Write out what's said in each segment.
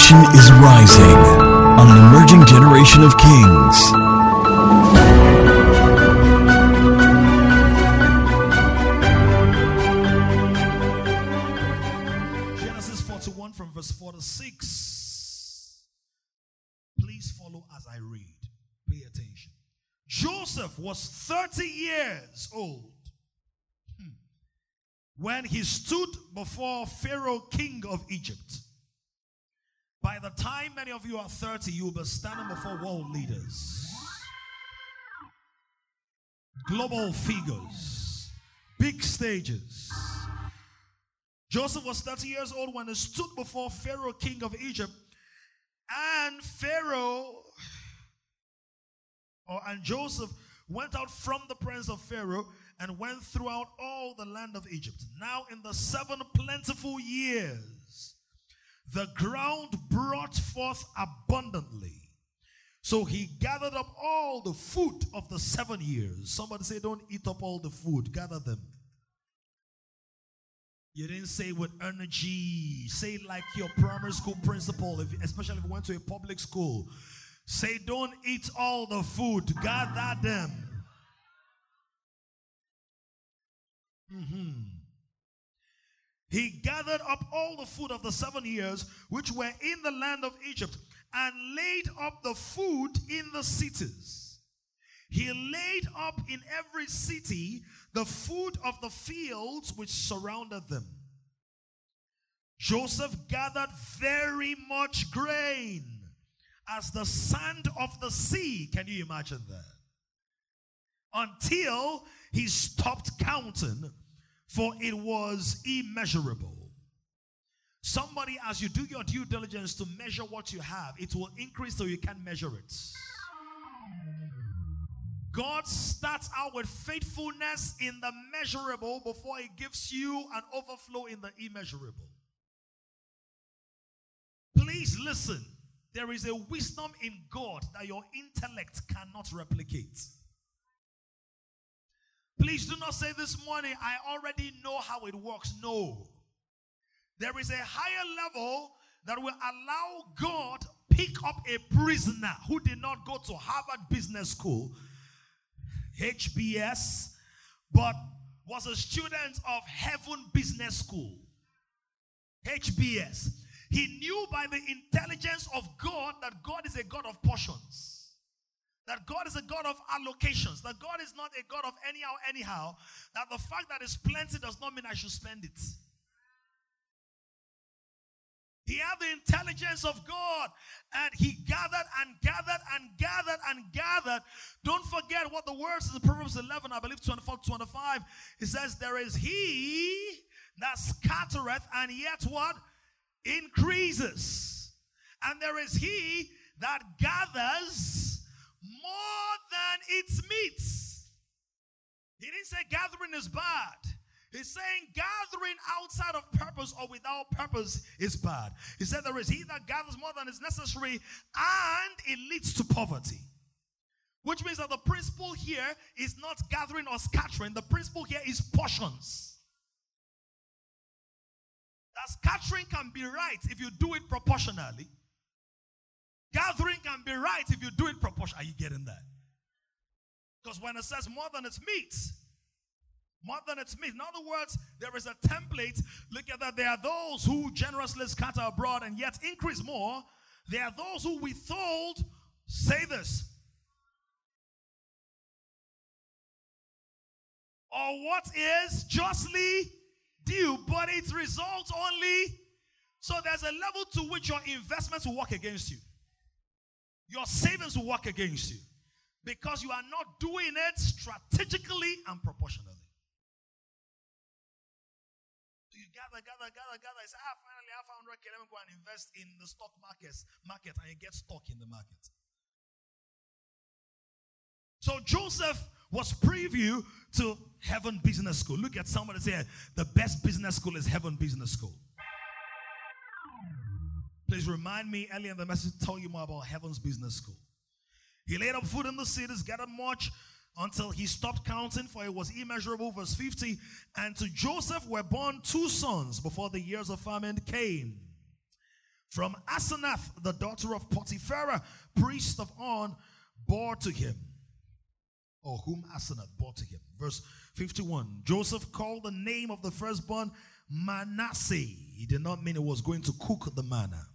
nation is rising on an emerging generation of kings. Genesis 41 from verse 4 to 6. Please follow as I read. Pay attention. Joseph was 30 years old hmm, when he stood before Pharaoh, king of Egypt. By the time many of you are 30, you will be standing before world leaders, global figures, big stages. Joseph was 30 years old when he stood before Pharaoh, king of Egypt. And Pharaoh, or and Joseph went out from the presence of Pharaoh and went throughout all the land of Egypt. Now, in the seven plentiful years, the ground brought forth abundantly. So he gathered up all the food of the seven years. Somebody say, Don't eat up all the food, gather them. You didn't say with energy. Say like your primary school principal, if, especially if you went to a public school. Say, don't eat all the food, gather them. Mhm. He gathered up all the food of the seven years which were in the land of Egypt and laid up the food in the cities. He laid up in every city the food of the fields which surrounded them. Joseph gathered very much grain as the sand of the sea. Can you imagine that? Until he stopped counting, for it was immeasurable. Somebody, as you do your due diligence to measure what you have, it will increase so you can measure it. God starts out with faithfulness in the measurable before He gives you an overflow in the immeasurable. Please listen. There is a wisdom in God that your intellect cannot replicate. Please do not say this morning, I already know how it works. No. There is a higher level that will allow God pick up a prisoner who did not go to Harvard Business School HBS, but was a student of Heaven Business School, HBS. He knew by the intelligence of God that God is a God of portions, that God is a God of allocations, that God is not a God of anyhow, anyhow, that the fact that it's plenty does not mean I should spend it. He had the intelligence of God and he gathered and gathered and gathered and gathered. Don't forget what the words in Proverbs 11, I believe 24 25. It says, There is he that scattereth and yet what? Increases. And there is he that gathers more than its meats. He didn't say gathering is bad. He's saying gathering outside of purpose or without purpose is bad. He said there is he that gathers more than is necessary and it leads to poverty. Which means that the principle here is not gathering or scattering. The principle here is portions. That scattering can be right if you do it proportionally. Gathering can be right if you do it proportion. Are you getting that? Because when it says more than its meat, more than its meat. In other words, there is a template. Look at that. There are those who generously scatter abroad and yet increase more. There are those who withhold, say this. Or what is justly due, but it results only. So there's a level to which your investments will work against you, your savings will work against you because you are not doing it strategically and proportionally. you gather, gather, gather, gather. Say, ah, finally, I found okay. Let me go and invest in the stock markets, market, and you get stuck in the market. So Joseph was preview to Heaven Business School. Look at somebody say, the best business school is Heaven Business School. Please remind me earlier in the message, tell you more about Heaven's Business School. He laid up food in the cities, gathered much until he stopped counting, for it was immeasurable. Verse 50 And to Joseph were born two sons before the years of famine came. from Asenath, the daughter of Potiphera, priest of On, bore to him, or whom Asenath bore to him. Verse 51 Joseph called the name of the firstborn Manasseh. He did not mean it was going to cook the manna.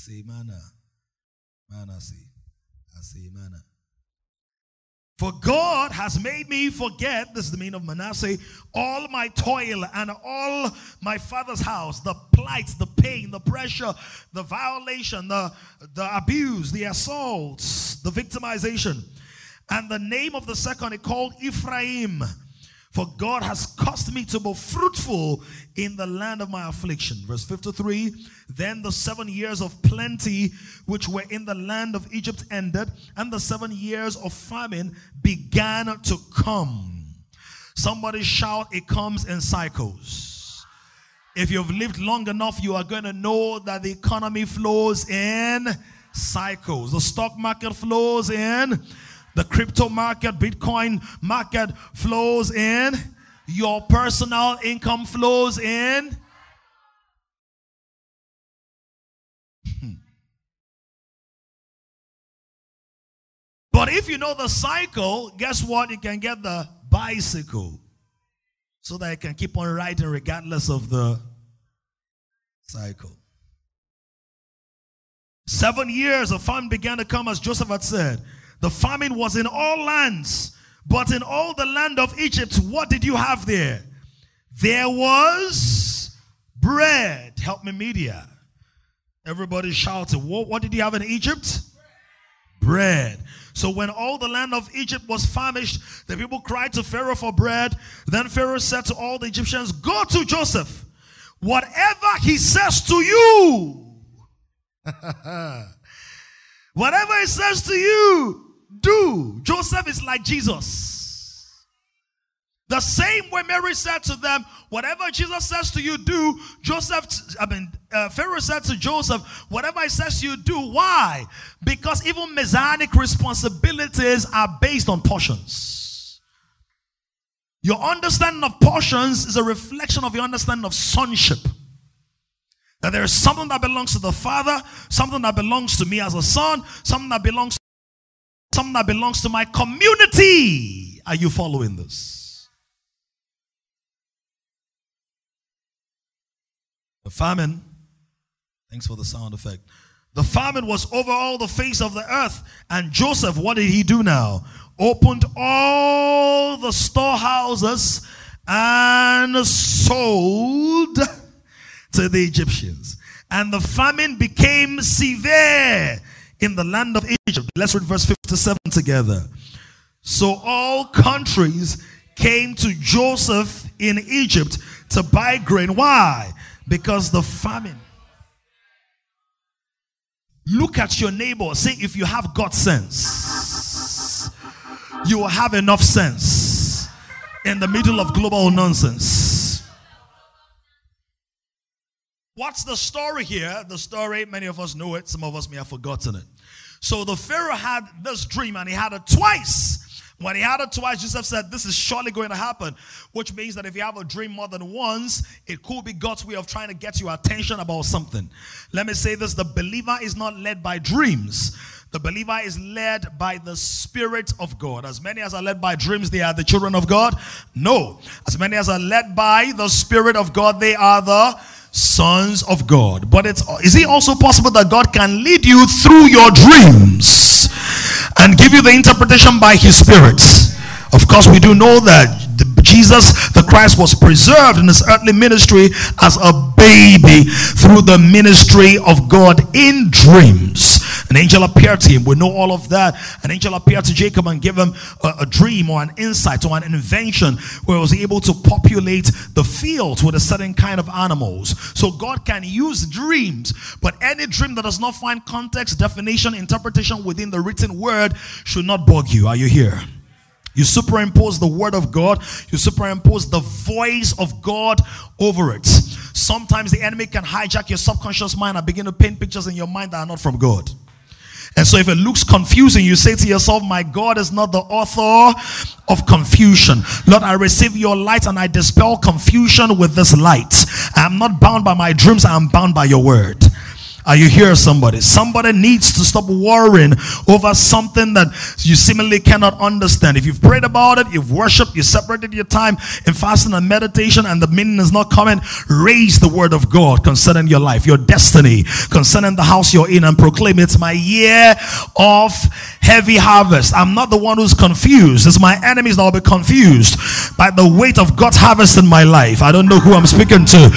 Say manna. Manasseh. I say manna. For God has made me forget, this is the meaning of Manasseh, all my toil and all my father's house, the plights, the pain, the pressure, the violation, the, the abuse, the assaults, the victimization. And the name of the second he called Ephraim for God has caused me to be fruitful in the land of my affliction. Verse 53 Then the seven years of plenty which were in the land of Egypt ended, and the seven years of famine began to come. Somebody shout, It comes in cycles. If you've lived long enough, you are going to know that the economy flows in cycles. The stock market flows in the crypto market, Bitcoin market flows in. Your personal income flows in. Hmm. but if you know the cycle, guess what? You can get the bicycle so that you can keep on riding regardless of the cycle. Seven years of fun began to come, as Joseph had said. The famine was in all lands, but in all the land of Egypt, what did you have there? There was bread. Help me, media. Everybody shouted. What, what did you have in Egypt? Bread. So when all the land of Egypt was famished, the people cried to Pharaoh for bread. Then Pharaoh said to all the Egyptians, Go to Joseph. Whatever he says to you, whatever he says to you, do. Joseph is like Jesus. The same way Mary said to them, whatever Jesus says to you, do. Joseph, I mean, uh, Pharaoh said to Joseph, whatever he says you do. Why? Because even messianic responsibilities are based on portions. Your understanding of portions is a reflection of your understanding of sonship. That there is something that belongs to the Father, something that belongs to me as a son, something that belongs something that belongs to my community. Are you following this? The famine, thanks for the sound effect. The famine was over all the face of the earth. And Joseph, what did he do now? Opened all the storehouses and sold to the Egyptians. And the famine became severe in the land of Egypt. Let's read verse 57 together. So all countries came to Joseph in Egypt to buy grain. Why? Because the famine. Look at your neighbor. Say, if you have God sense, you will have enough sense in the middle of global nonsense. What's the story here? The story, many of us know it, some of us may have forgotten it. So the Pharaoh had this dream and he had it twice. When he had it twice, Joseph said, This is surely going to happen. Which means that if you have a dream more than once, it could be God's way of trying to get your attention about something. Let me say this the believer is not led by dreams. The believer is led by the Spirit of God. As many as are led by dreams, they are the children of God. No. As many as are led by the Spirit of God, they are the sons of God. But it's is it also possible that God can lead you through your dreams and give you the interpretation by his spirit? Of course, we do know that Jesus the Christ was preserved in his earthly ministry as a baby through the ministry of God in dreams. An angel appeared to him. We know all of that. An angel appeared to Jacob and gave him a, a dream or an insight or an invention where he was able to populate the fields with a certain kind of animals. So God can use dreams, but any dream that does not find context, definition, interpretation within the written word should not bug you. Are you here? You superimpose the word of God, you superimpose the voice of God over it. Sometimes the enemy can hijack your subconscious mind and begin to paint pictures in your mind that are not from God. And so if it looks confusing, you say to yourself, My God is not the author of confusion. Lord, I receive your light and I dispel confusion with this light. I am not bound by my dreams, I am bound by your word. Are you here, somebody? Somebody needs to stop worrying over something that you seemingly cannot understand. If you've prayed about it, you've worshiped, you separated your time in fasting and meditation, and the meaning is not coming, raise the word of God concerning your life, your destiny, concerning the house you're in, and proclaim it's my year of heavy harvest. I'm not the one who's confused. It's my enemies that will be confused by the weight of God's harvest in my life. I don't know who I'm speaking to,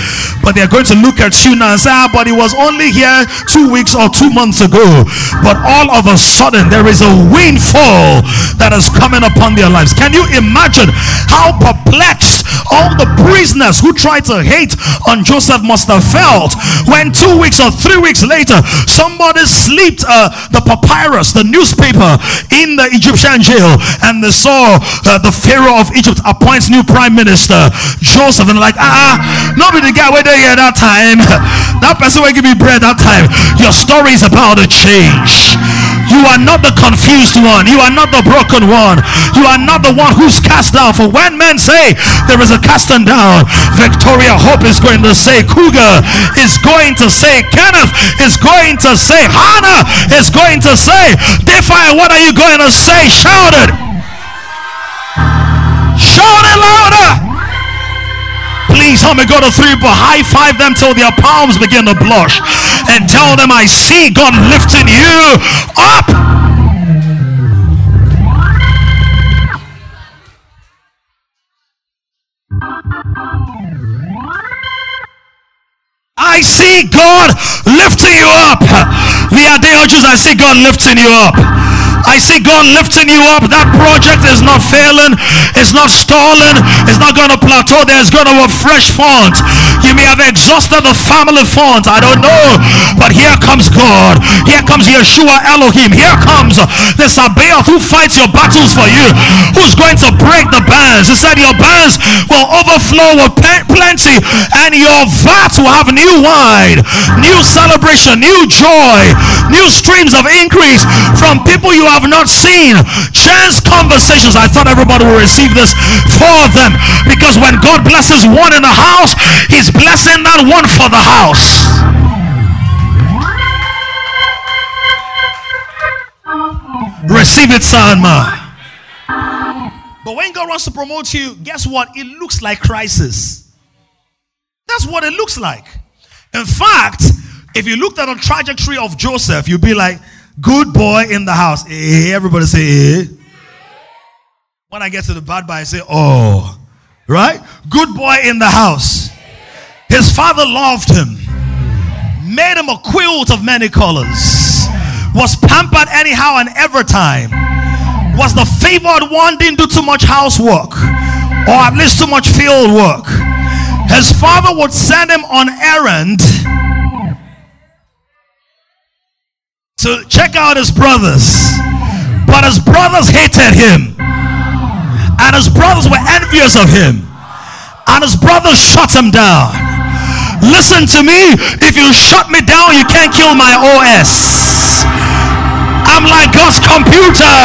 but they're going to look at you now and say, ah, but he was only here two weeks or two months ago. But all of a sudden, there is a windfall that is coming upon their lives. Can you imagine how perplexed all the prisoners who tried to hate on Joseph must have felt when two weeks or three weeks later, somebody slipped uh, the papyrus, the newspaper in the Egyptian jail and they saw uh, the Pharaoh of Egypt appoints new prime minister Joseph and like ah, ah nobody guy where they here that time that person will give me bread that time your story is about to change you are not the confused one you are not the broken one you are not the one who's cast down for when men say there is a casting down Victoria Hope is going to say Cougar is going to say Kenneth is going to say Hannah is going to say defy what are you going to say? Shout it. Shout it louder. Please help me go to three, but high five them till their palms begin to blush and tell them, I see God lifting you up. I see God lifting you up. We are The Jews, I see God lifting you up. I see God lifting you up. That project is not failing, it's not stalling, it's not going to plateau. There's going to be a fresh font. You may have exhausted the family funds. I don't know. But here comes God. Here comes Yeshua Elohim. Here comes the Sabaoth who fights your battles for you, who's going to break the bands. He said, Your bands will overflow with plenty, and your vats will have new wine, new celebration, new joy, new streams of increase from people you have not seen. Chance conversations. I thought everybody will receive this for them because when God blesses one in a house, He's blessing that one for the house. Receive it, son, man. But when God wants to promote you, guess what? It looks like crisis. That's what it looks like. In fact, if you looked at the trajectory of Joseph, you'd be like, Good boy in the house. Hey, eh, everybody say, hey. Eh. When I get to the bad boy, I say, oh. Right? Good boy in the house. His father loved him, made him a quilt of many colors, was pampered anyhow and every time, was the favored one, didn't do too much housework or at least too much field work. His father would send him on errand to check out his brothers. But his brothers hated him. And his brothers were envious of him. And his brothers shut him down. Listen to me. If you shut me down, you can't kill my OS. I'm like God's computer.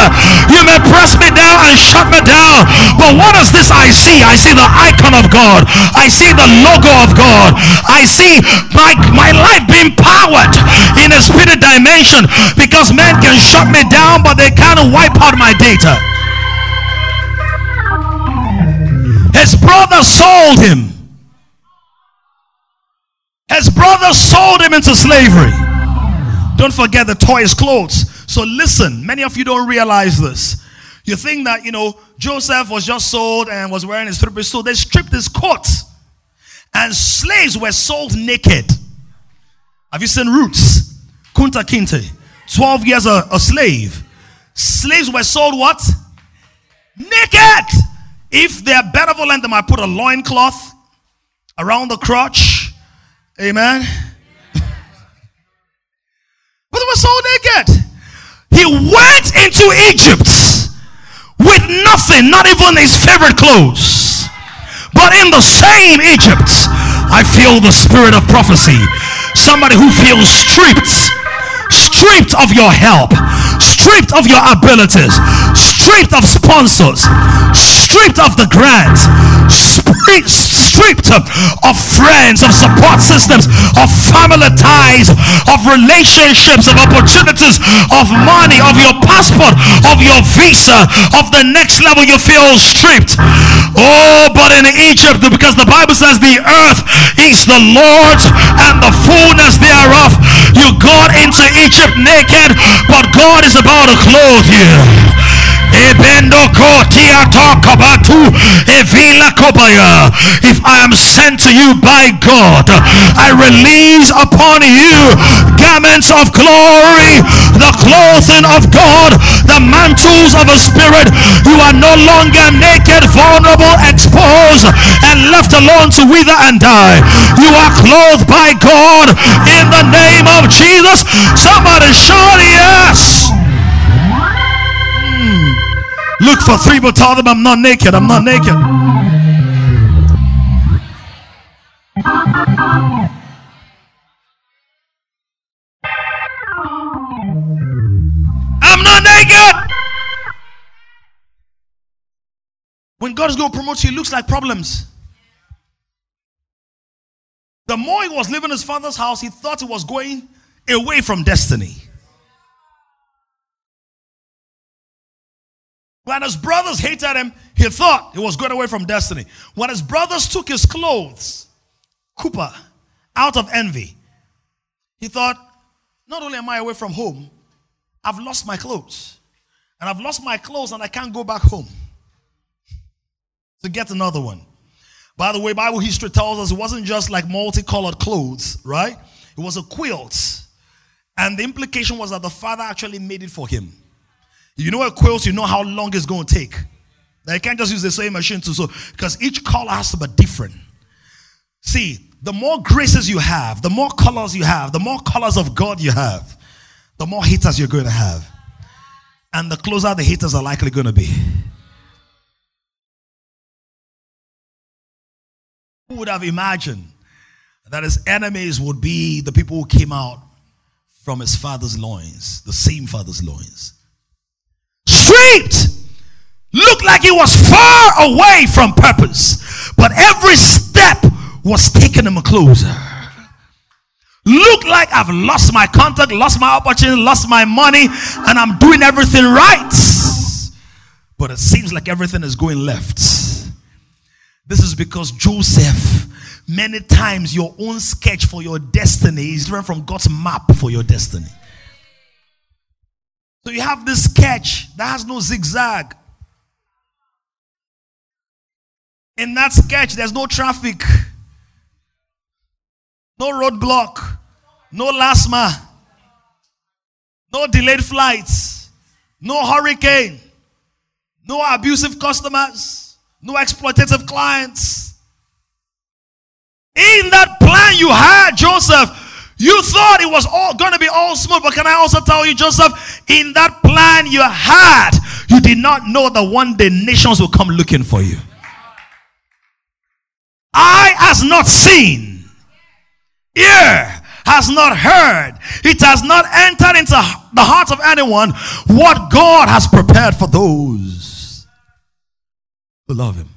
You may press me down and shut me down. But what is this I see? I see the icon of God. I see the logo of God. I see my, my life being powered in a spirit dimension because men can shut me down, but they can't wipe out my data. His brother sold him. His brother sold him into slavery. Don't forget the toys clothes. So listen, many of you don't realize this. You think that, you know, Joseph was just sold and was wearing his three So they stripped his coat. And slaves were sold naked. Have you seen Roots? Kunta Kinte. 12 years a, a slave. Slaves were sold what? Naked. If they're benevolent, they might put a loincloth around the crotch. Amen. but they were sold naked. He went into Egypt with nothing, not even his favorite clothes. But in the same Egypt, I feel the spirit of prophecy. Somebody who feels stripped stripped of your help, stripped of your abilities, stripped of sponsors, stripped of the grants, stripped of friends, of support systems, of family ties, of relationships, of opportunities, of money, of your passport, of your visa, of the next level you feel stripped. Oh, but in Egypt, because the Bible says the earth is the Lord's and the fullness thereof. You got into Egypt naked, but God is about to clothe you. If I am sent to you by God, I release upon you garments of glory, the clothing of God, the mantles of a spirit. You are no longer naked, vulnerable, exposed, and left alone to wither and die. You are clothed by God in the name of Jesus. Somebody shout yes. Look for three, but tell them I'm not naked. I'm not naked. I'm not naked. When God is going to promote you, it looks like problems. The more he was living in his father's house, he thought he was going away from destiny. When his brothers hated him, he thought he was going away from destiny. When his brothers took his clothes, Cooper, out of envy, he thought, not only am I away from home, I've lost my clothes. And I've lost my clothes and I can't go back home to get another one. By the way, Bible history tells us it wasn't just like multicolored clothes, right? It was a quilt. And the implication was that the father actually made it for him. You know a quilt, you know how long it's going to take. Now you can't just use the same machine to sew because each color has to be different. See, the more graces you have, the more colors you have, the more colors of God you have, the more haters you're going to have. And the closer the haters are likely going to be. Who would have imagined that his enemies would be the people who came out from his father's loins, the same father's loins? Looked like he was far away from purpose, but every step was taking him closer. Looked like I've lost my contact, lost my opportunity, lost my money, and I'm doing everything right. But it seems like everything is going left. This is because Joseph, many times your own sketch for your destiny is different from God's map for your destiny. So you have this sketch that has no zigzag. In that sketch, there's no traffic, no roadblock, no LASTMA, no delayed flights, no hurricane, no abusive customers, no exploitative clients. In that plan you had, Joseph, you thought it was all going to be all smooth, but can I also tell you, Joseph, in that plan you had, you did not know that one day nations will come looking for you. Eye has not seen, ear has not heard, it has not entered into the heart of anyone what God has prepared for those who love Him.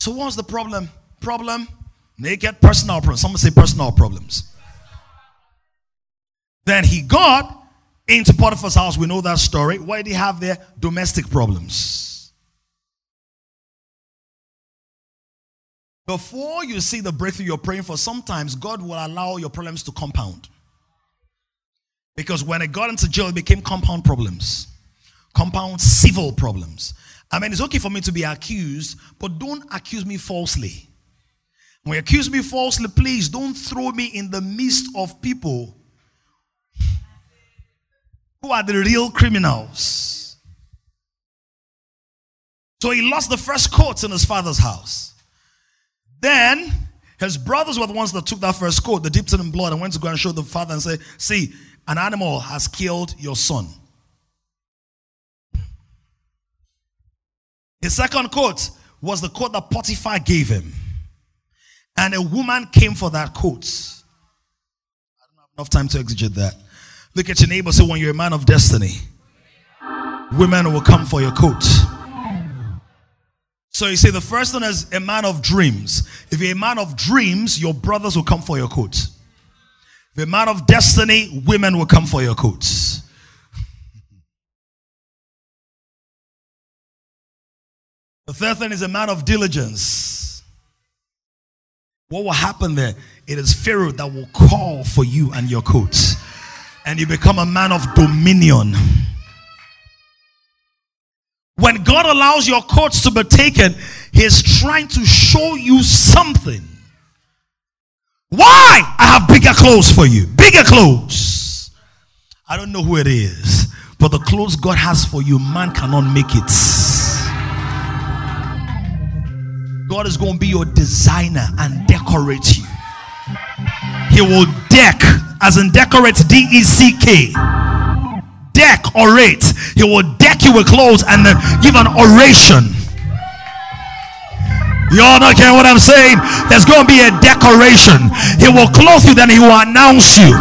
So, what's the problem? Problem Naked personal problems. Someone say personal problems. Then he got into Potiphar's house. We know that story. What did he have there? Domestic problems. Before you see the breakthrough you're praying for, sometimes God will allow your problems to compound. Because when it got into jail, it became compound problems, compound civil problems. I mean, it's okay for me to be accused, but don't accuse me falsely. When you accuse me falsely, please don't throw me in the midst of people who are the real criminals. So he lost the first coat in his father's house. Then his brothers were the ones that took that first coat, they dipped it in blood, and went to go and show the father and say, See, an animal has killed your son. His second coat was the coat that Potiphar gave him. And a woman came for that coat. I don't have enough time to exegete that. Look at your neighbor. Say, when you're a man of destiny, women will come for your coat. So you see, the first one is a man of dreams. If you're a man of dreams, your brothers will come for your coat. If you're a man of destiny, women will come for your coats. The third thing is a man of diligence. What will happen there? It is Pharaoh that will call for you and your coats, and you become a man of dominion. When God allows your coats to be taken, He's trying to show you something. Why? I have bigger clothes for you. Bigger clothes. I don't know who it is, but the clothes God has for you, man cannot make it. God is going to be your designer and decorate you. He will deck, as in decorate, D E C K deck orate. He will deck you with clothes and then give an oration. You all not care what I'm saying? There's going to be a decoration. He will clothe you, then he will announce you.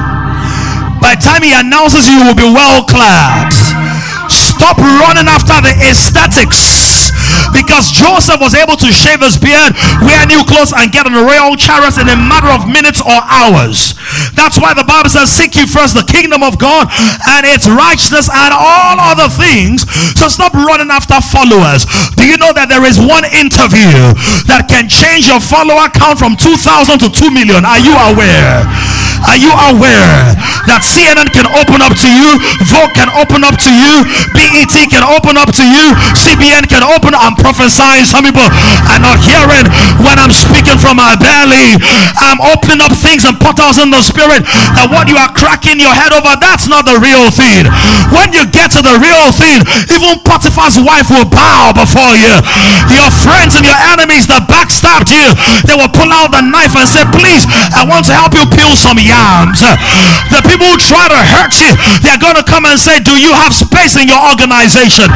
By the time he announces you, you will be well clad. Stop running after the aesthetics because Joseph was able to shave his beard, wear new clothes, and get on a royal chariot in a matter of minutes or hours. That's why the Bible says, Seek ye first the kingdom of God and its righteousness and all other things. So stop running after followers. Do you know that there is one interview that can change your follower count from 2,000 to 2 million? Are you aware? Are you aware that CNN can open up to you, Vogue can open up to you, BET can open up to you, CBN can open. I'm prophesying. Some people are not hearing when I'm speaking from my belly. I'm opening up things and portals in the spirit. That what you are cracking your head over, that's not the real thing. When you get to the real thing, even Potiphar's wife will bow before you. Your friends and your enemies that backstabbed you, they will pull out the knife and say, Please, I want to help you peel some The people who try to hurt you, they're going to come and say, Do you have space in your organization?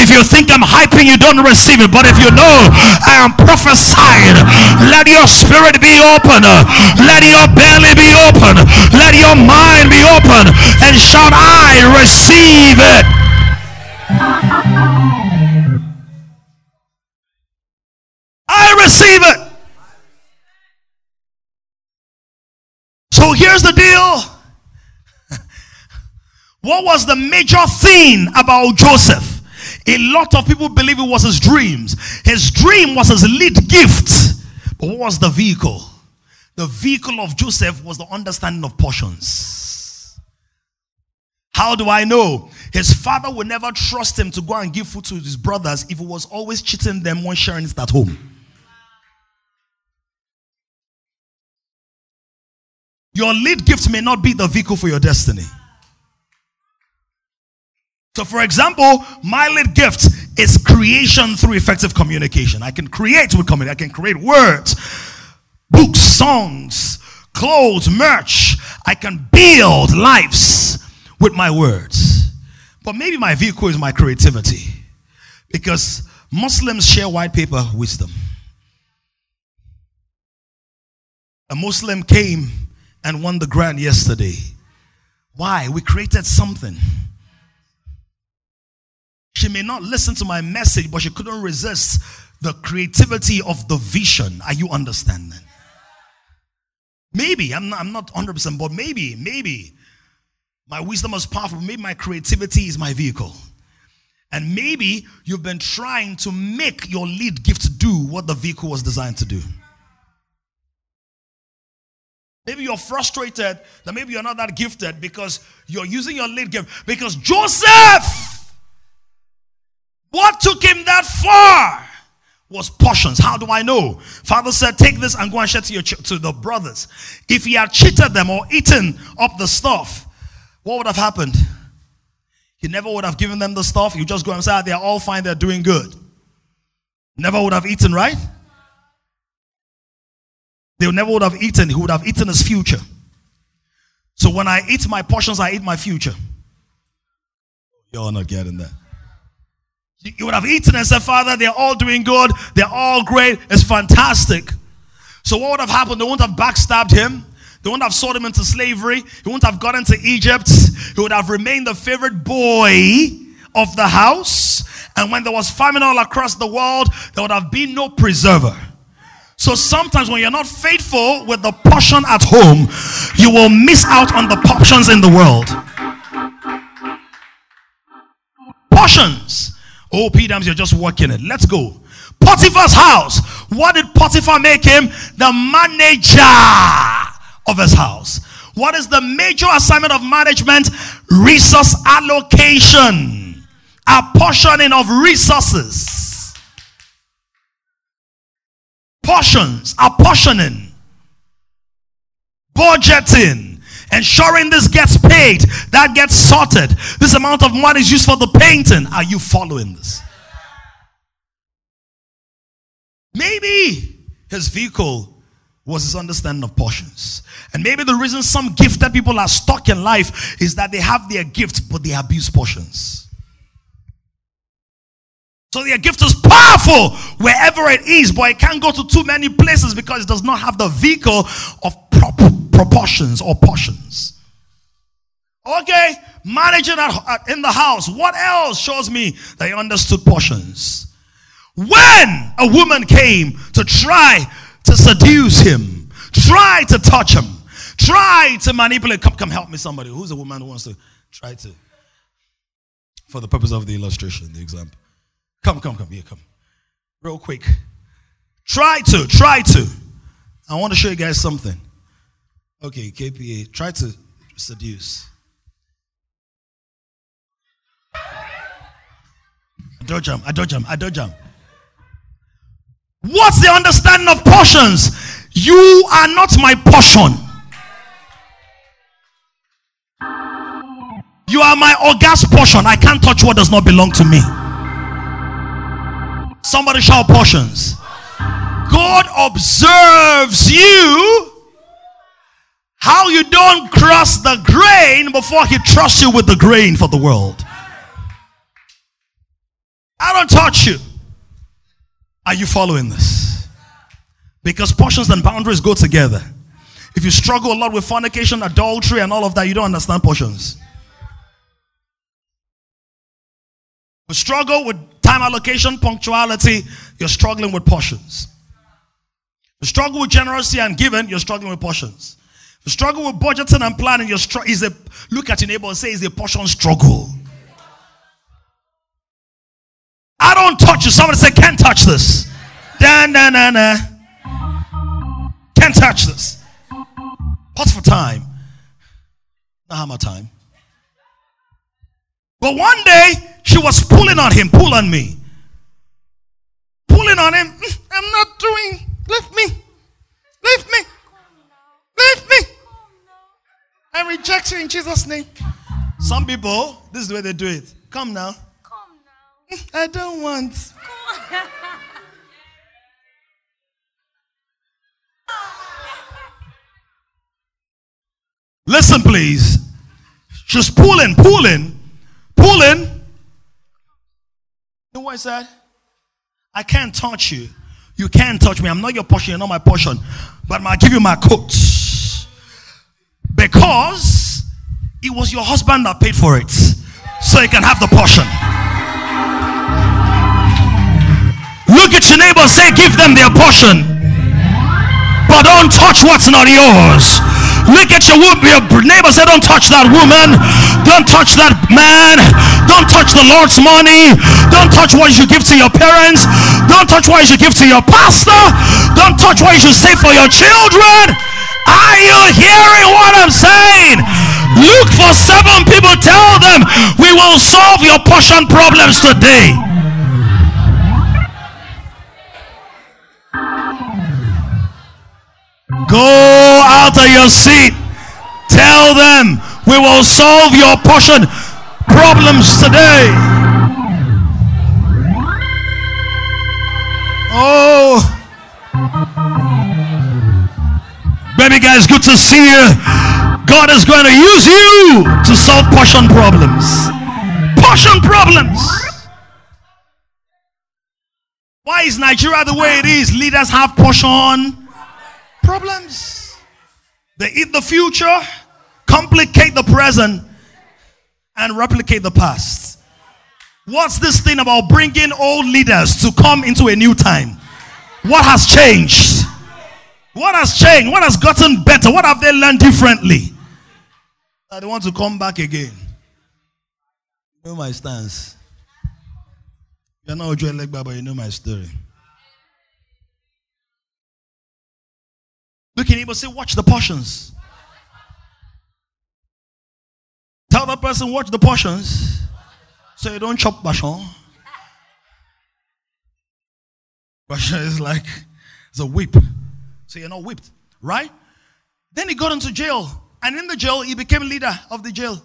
If you think I'm hyping, you don't receive it. But if you know I am prophesying, let your spirit be open, let your belly be open, let your mind be open, and shout, I receive it. I receive it. So here's the deal. What was the major thing about Joseph? A lot of people believe it was his dreams. His dream was his lead gift. But what was the vehicle? The vehicle of Joseph was the understanding of portions. How do I know? His father would never trust him to go and give food to his brothers if he was always cheating them when sharing it at home. Your lead gift may not be the vehicle for your destiny. So, for example, my lead gift is creation through effective communication. I can create with communication. I can create words, books, songs, clothes, merch. I can build lives with my words. But maybe my vehicle is my creativity. Because Muslims share white paper wisdom. A Muslim came and won the grant yesterday. Why? We created something. She may not listen to my message, but she couldn't resist the creativity of the vision. Are you understanding? Maybe, I'm not, I'm not 100%, but maybe, maybe my wisdom is powerful. Maybe my creativity is my vehicle. And maybe you've been trying to make your lead gift do what the vehicle was designed to do. Maybe you're frustrated that maybe you're not that gifted because you're using your lead gift. Because Joseph what took him that far was portions. How do I know? Father said, Take this and go and share to, your ch- to the brothers. If he had cheated them or eaten up the stuff, what would have happened? He never would have given them the stuff. You just go and say, ah, They're all fine, they're doing good. Never would have eaten, right? They never would have eaten. He would have eaten his future. So when I eat my portions, I eat my future. You're not getting that. You would have eaten and said, Father, they're all doing good. They're all great. It's fantastic. So what would have happened? They wouldn't have backstabbed him. They wouldn't have sold him into slavery. He wouldn't have gotten to Egypt. He would have remained the favorite boy of the house. And when there was famine all across the world, there would have been no preserver. So sometimes when you're not faithful with the portion at home, you will miss out on the portions in the world. Portions. Oh, P-Dams, you're just working it. Let's go. Potiphar's house. What did Potiphar make him? The manager of his house. What is the major assignment of management? Resource allocation, apportioning of resources, portions, apportioning, budgeting, ensuring this gets paid, that gets sorted. This amount of money is used for the painting. Are you following this? Maybe his vehicle was his understanding of portions. And maybe the reason some gifted people are stuck in life is that they have their gifts, but they abuse portions. So their gift is powerful wherever it is, but it can't go to too many places because it does not have the vehicle of proportions or portions. Okay, managing in the house. What else shows me that he understood portions? When a woman came to try to seduce him, try to touch him, try to manipulate. Come, come, help me, somebody. Who's a woman who wants to try to, for the purpose of the illustration, the example? Come, come, come, here, come. Real quick. Try to, try to. I want to show you guys something. Okay, KPA, try to seduce. I dodge him, I dodge him, I dodge him. What's the understanding of portions? You are not my portion. You are my august portion. I can't touch what does not belong to me. Somebody shout portions. God observes you how you don't cross the grain before he trusts you with the grain for the world. I don't touch you. Are you following this? Because portions and boundaries go together. If you struggle a lot with fornication, adultery, and all of that, you don't understand portions. You struggle with time allocation, punctuality, you're struggling with portions. You struggle with generosity and giving, you're struggling with portions. You struggle with budgeting and planning, you're str- is a look at your neighbor and say it's a portion struggle. I don't touch you. Somebody say, can't touch this. Da, na, na, na. Can't touch this. What's for time? Not how much time. But one day, she was pulling on him, pull on me. Pulling on him. Mm, I'm not doing. Lift me. Lift me. Lift me. I reject you in Jesus' name. Some people, this is the way they do it. Come now. Come now. I don't want. Listen, please. Just pulling, pulling, pulling. You know what I said? I can't touch you. You can't touch me. I'm not your portion. You're not my portion. But I'll give you my coat. Because it was your husband that paid for it. So you can have the portion. Look at your neighbor say, Give them their portion. But don't touch what's not yours. Look at your, your neighbor say, Don't touch that woman. Don't touch that man. Don't touch the Lord's money. Don't touch what you give to your parents. Don't touch what you give to your pastor. Don't touch what you save for your children. Are you hearing what I'm saying? Look for seven people. Tell them we will solve your portion problems today. Go out of your seat. Tell them we will solve your portion problems today. Oh, baby guys, good to see you. God is going to use you to solve portion problems. Portion problems. Why is Nigeria the way it is? Leaders have portion problems. They eat the future, complicate the present, and replicate the past. What's this thing about bringing old leaders to come into a new time? What has changed? What has changed? What has gotten better? What have they learned differently? I don't want to come back again. You know my stance. You're not Ojuelegba, but you know my story. Look at him and say, Watch the portions. Tell the person, Watch the portions. So you don't chop bashon. Bashon is like, it's a whip. So you're not whipped, right? Then he got into jail. And in the jail, he became leader of the jail,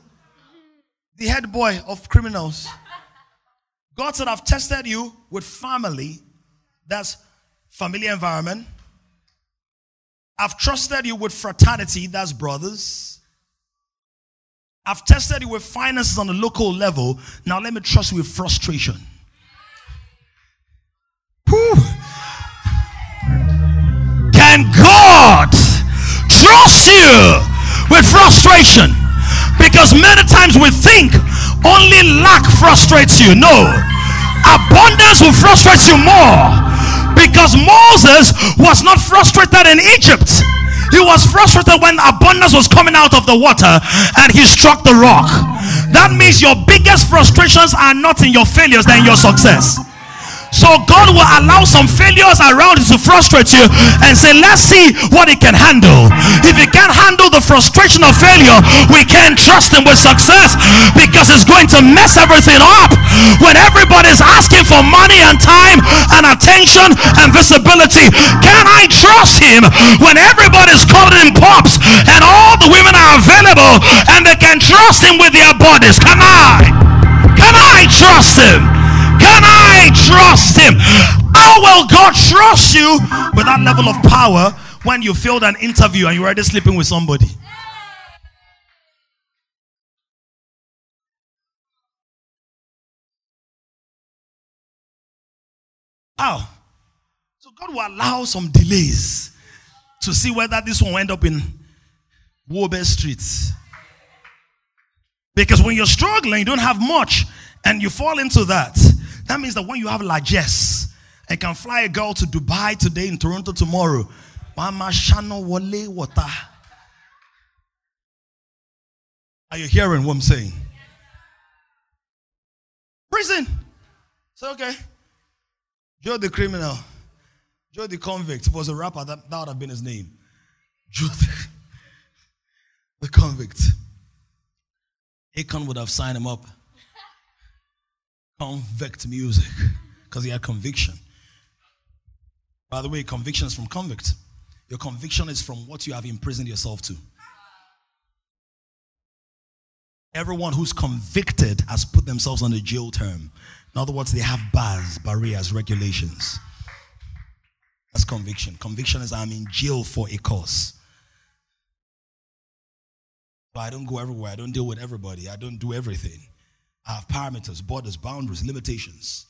the head boy of criminals. God said, I've tested you with family. That's familiar environment. I've trusted you with fraternity. That's brothers. I've tested you with finances on the local level. Now let me trust you with frustration. Whew. Can God trust you with frustration? Because many times we think only lack frustrates you. No, abundance will frustrate you more. Because Moses was not frustrated in Egypt. He was frustrated when abundance was coming out of the water and he struck the rock. That means your biggest frustrations are not in your failures, than your success. So God will allow some failures around to frustrate you and say, let's see what he can handle. If he can't handle the frustration of failure, we can't trust him with success because it's going to mess everything up. When everybody's asking for money and time and attention and visibility, can I trust him when everybody's calling him pops and all the women are available and they can trust him with their bodies? Can I? Can I trust him? Can I trust him? How will God trust you with that level of power when you failed an interview and you're already sleeping with somebody? How? So God will allow some delays to see whether this one will end up in Wobe streets. Because when you're struggling, you don't have much, and you fall into that. That means that when you have largesse and can fly a girl to Dubai today in Toronto tomorrow, Mama Shano Wale. Are you hearing what I'm saying? Prison. So okay. Joe the criminal. Joe the convict. If it was a rapper, that, that would have been his name. Joe the, the convict. Akon would have signed him up convict music because he had conviction. By the way, conviction is from convict. Your conviction is from what you have imprisoned yourself to. Everyone who's convicted has put themselves on a jail term. In other words, they have bars, barriers, regulations. That's conviction. Conviction is I'm in jail for a cause. But I don't go everywhere. I don't deal with everybody. I don't do everything. I have parameters, borders, boundaries, limitations.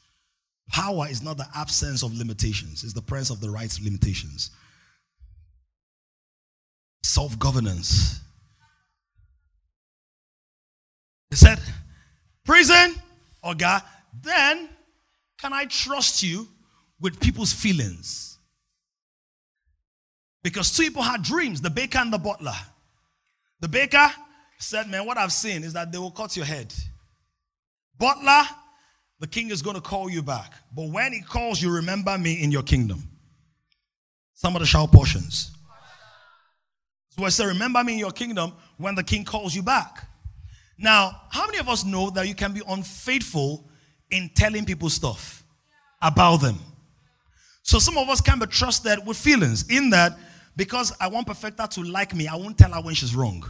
Power is not the absence of limitations, it's the presence of the right limitations. Self governance. He said, Prison, or God, then can I trust you with people's feelings? Because two people had dreams the baker and the butler. The baker said, Man, what I've seen is that they will cut your head. Butler, the king is going to call you back. But when he calls you, remember me in your kingdom. Some of the shout portions. So I say, remember me in your kingdom when the king calls you back. Now, how many of us know that you can be unfaithful in telling people stuff about them? So some of us can be trusted with feelings in that because I want Perfecta to like me, I won't tell her when she's wrong.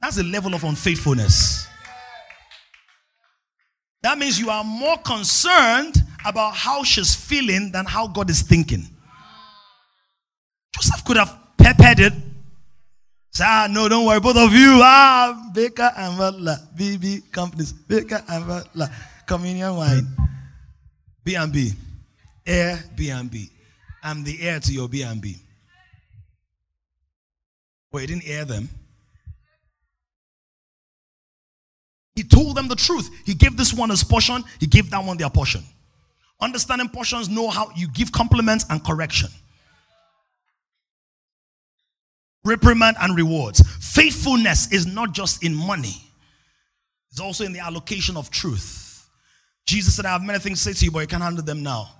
That's a level of unfaithfulness. That means you are more concerned about how she's feeling than how God is thinking. Joseph could have peppered it. Say, ah, no, don't worry, both of you. Ah, Baker and Butler, BB companies, Baker and Butler, communion wine, B&B, Air B&B. I'm the heir to your B&B. Well, he didn't air them. He told them the truth. He gave this one his portion, he gave that one their portion. Understanding portions know how you give compliments and correction. Reprimand and rewards. Faithfulness is not just in money, it's also in the allocation of truth. Jesus said, I have many things to say to you, but you can't handle them now.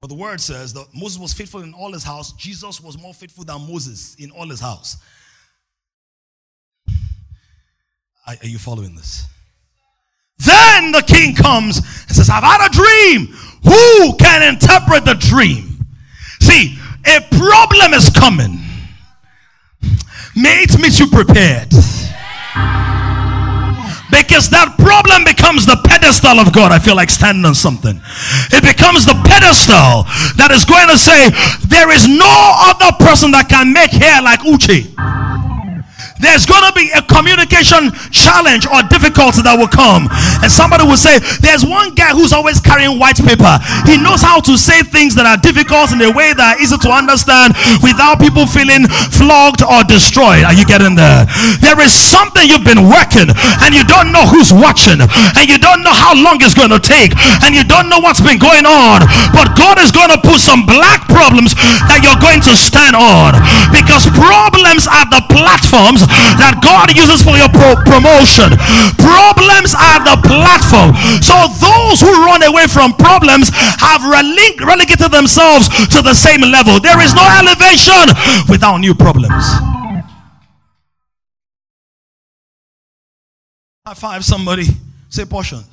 But the word says that Moses was faithful in all his house. Jesus was more faithful than Moses in all his house. Are, are you following this? Then the king comes and says, I've had a dream. Who can interpret the dream? See, a problem is coming. May it meet you prepared. Because that problem becomes the pedestal of God. I feel like standing on something. It becomes the pedestal that is going to say, There is no other person that can make hair like Uche there's going to be a communication challenge or difficulty that will come. And somebody will say, There's one guy who's always carrying white paper. He knows how to say things that are difficult in a way that are easy to understand without people feeling flogged or destroyed. Are you getting there? There is something you've been working and you don't know who's watching and you don't know how long it's going to take and you don't know what's been going on. But God is going to put some black problems that you're going to stand on because problems are the platforms that God uses for your pro- promotion. Problems are the platform. So those who run away from problems have releg- relegated themselves to the same level. There is no elevation without new problems. High five somebody. Say portions.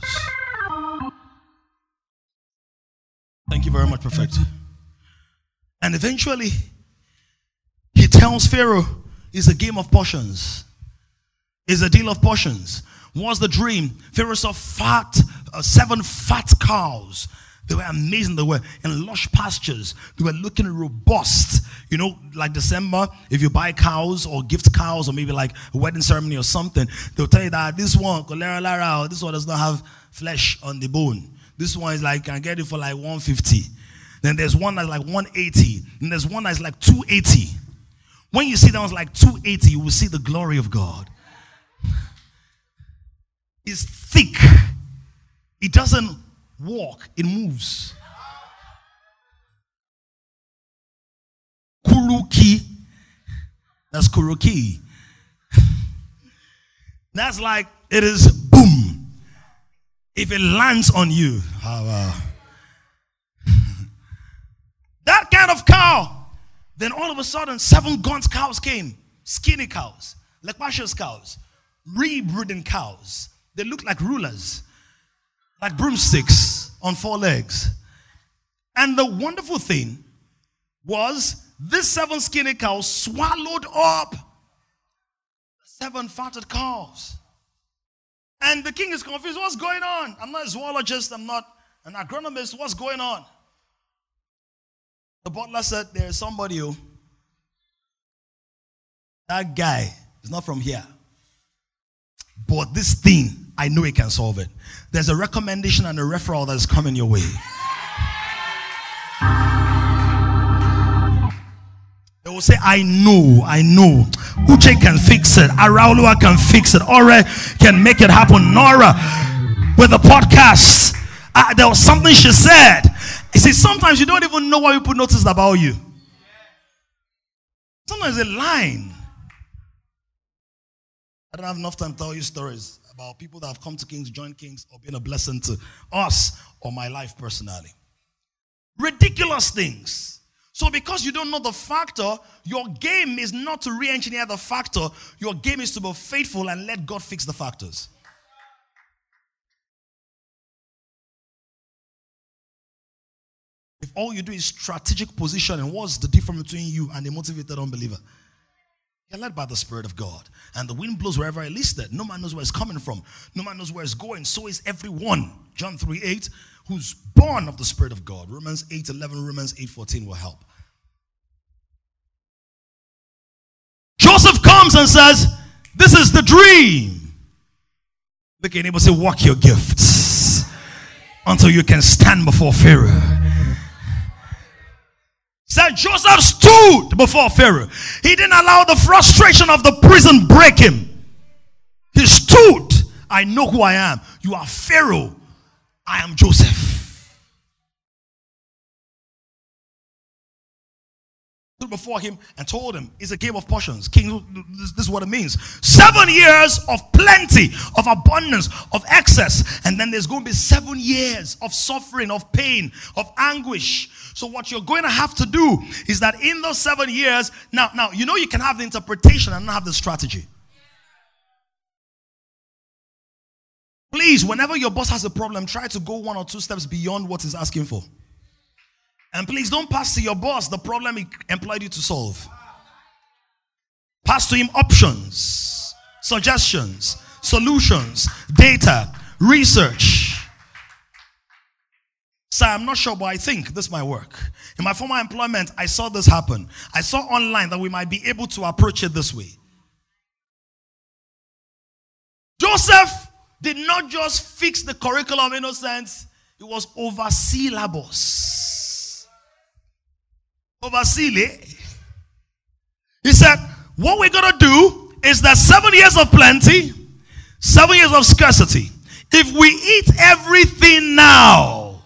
Thank you very much, Perfect. And eventually, he tells Pharaoh, is a game of portions. Is a deal of portions. What's the dream? Pharaoh saw fat, uh, seven fat cows. They were amazing. They were in lush pastures. They were looking robust. You know, like December, if you buy cows or gift cows or maybe like a wedding ceremony or something, they'll tell you that this one, Kolera Lara, this one does not have flesh on the bone. This one is like, can get it for like 150. Then there's one that's like 180. And there's one that's like 280. When you see that one's like 280, you will see the glory of God. It's thick. It doesn't walk, it moves. Kuruki. That's kuruki. That's like it is boom. If it lands on you, that kind of cow then all of a sudden, seven gaunt cows came, skinny cows, Lekpasha's cows, rebreeding cows. They looked like rulers, like broomsticks on four legs. And the wonderful thing was this seven skinny cows swallowed up seven fatted cows. And the king is confused. What's going on? I'm not a zoologist, I'm not an agronomist. What's going on? The butler said, There is somebody who, that guy is not from here. But this thing, I know he can solve it. There's a recommendation and a referral that is coming your way. They will say, I know, I know. Uche can fix it. Araulua can fix it. Ore can make it happen. Nora, with the podcast, uh, there was something she said. You see, sometimes you don't even know why people noticed about you. Sometimes a line. I don't have enough time to tell you stories about people that have come to Kings, joined Kings, or been a blessing to us or my life personally. Ridiculous things. So, because you don't know the factor, your game is not to re engineer the factor. Your game is to be faithful and let God fix the factors. If all you do is strategic positioning, what's the difference between you and a motivated unbeliever? You're led by the Spirit of God. And the wind blows wherever it listed. No man knows where it's coming from. No man knows where it's going. So is everyone. John 3 8, who's born of the Spirit of God. Romans 8 11, Romans 8 14 will help. Joseph comes and says, This is the dream. Look at neighbor say, Walk your gifts until you can stand before Pharaoh Said Joseph stood before Pharaoh. He didn't allow the frustration of the prison break him. He stood. I know who I am. You are Pharaoh. I am Joseph. Before him and told him, It's a game of portions. King, this, this is what it means. Seven years of plenty, of abundance, of excess. And then there's going to be seven years of suffering, of pain, of anguish. So, what you're going to have to do is that in those seven years, now, now you know you can have the interpretation and not have the strategy. Please, whenever your boss has a problem, try to go one or two steps beyond what he's asking for. And please don't pass to your boss the problem he employed you to solve. Pass to him options, suggestions, solutions, data, research. Sir, I'm not sure, but I think this might work. In my former employment, I saw this happen. I saw online that we might be able to approach it this way. Joseph did not just fix the curriculum in a sense, it was over syllabus. Over He said, What we're going to do is that seven years of plenty, seven years of scarcity. If we eat everything now,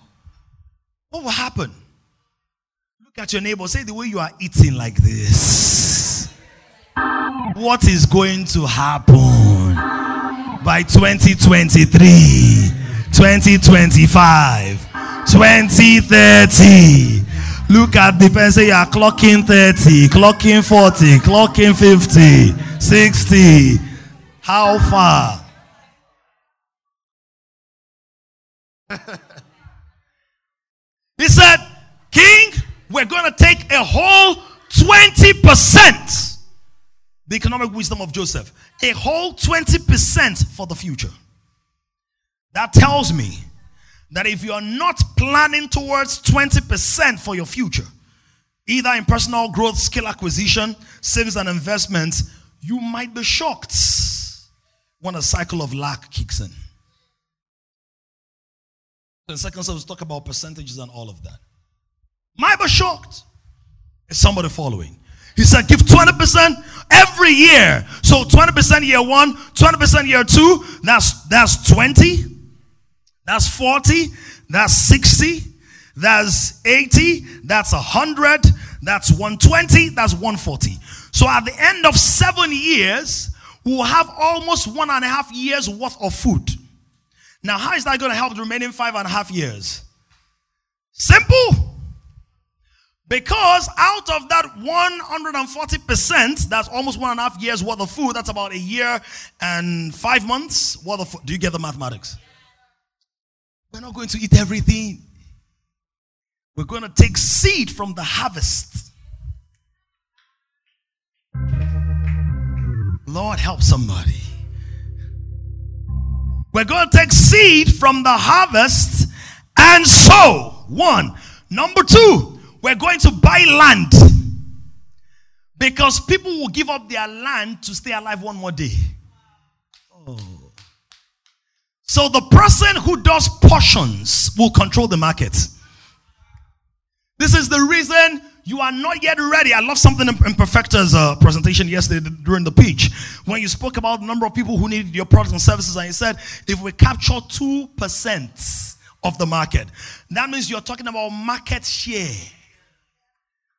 what will happen? Look at your neighbor, say the way you are eating like this. What is going to happen? by 2023, 2025, 2030. Look at the person you are clocking 30, clocking 40, clocking 50, 60. How far? he said, King, we're going to take a whole 20% the economic wisdom of Joseph. A whole 20% for the future. That tells me that if you are not planning towards 20% for your future, either in personal growth, skill acquisition, savings and investments, you might be shocked when a cycle of lack kicks in. In second service, talk about percentages and all of that. Might be shocked. Is somebody following? He said, give 20% every year. So 20% year one, 20% year two, that's that's 20, that's 40, that's 60, that's 80, that's 100, that's 120, that's 140. So at the end of seven years, we'll have almost one and a half years worth of food. Now, how is that going to help the remaining five and a half years? Simple. Because out of that 140%, that's almost one and a half years worth of food. That's about a year and five months worth of food. Do you get the mathematics? We're not going to eat everything. We're going to take seed from the harvest. Lord, help somebody. We're going to take seed from the harvest and sow. One. Number two, we're going to buy land because people will give up their land to stay alive one more day. Oh. So the person who does portions will control the market. This is the reason you are not yet ready. I love something in, in Perfecta's uh, presentation yesterday during the pitch when you spoke about the number of people who needed your products and services, and you said if we capture 2% of the market, that means you're talking about market share.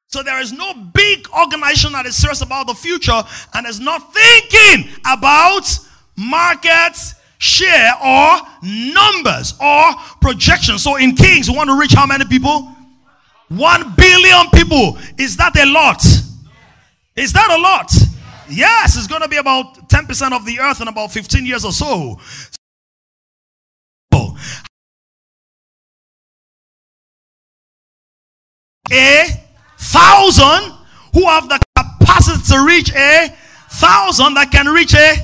So there is no big organization that is serious about the future and is not thinking about markets, share, or numbers or projections. So in Kings, we want to reach how many people? One billion people. Is that a lot? Is that a lot? Yes, it's going to be about 10% of the earth in about 15 years or so. A thousand who have the capacity to reach a thousand that can reach a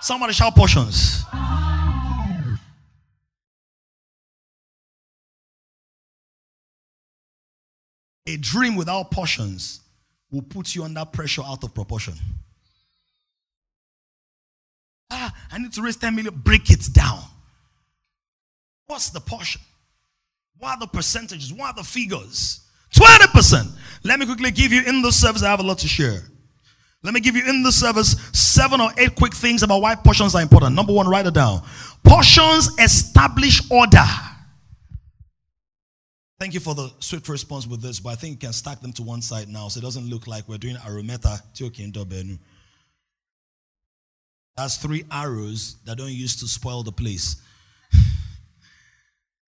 somebody shout portions. A dream without portions will put you under pressure out of proportion. Ah, I need to raise 10 million. Break it down. What's the portion? What are the percentages? What are the figures? 20%. Let me quickly give you in the service, I have a lot to share. Let me give you in the service seven or eight quick things about why portions are important. Number one, write it down. Portions establish order. Thank you for the swift response with this, but I think you can stack them to one side now so it doesn't look like we're doing Arometa That's three arrows that don't use to spoil the place.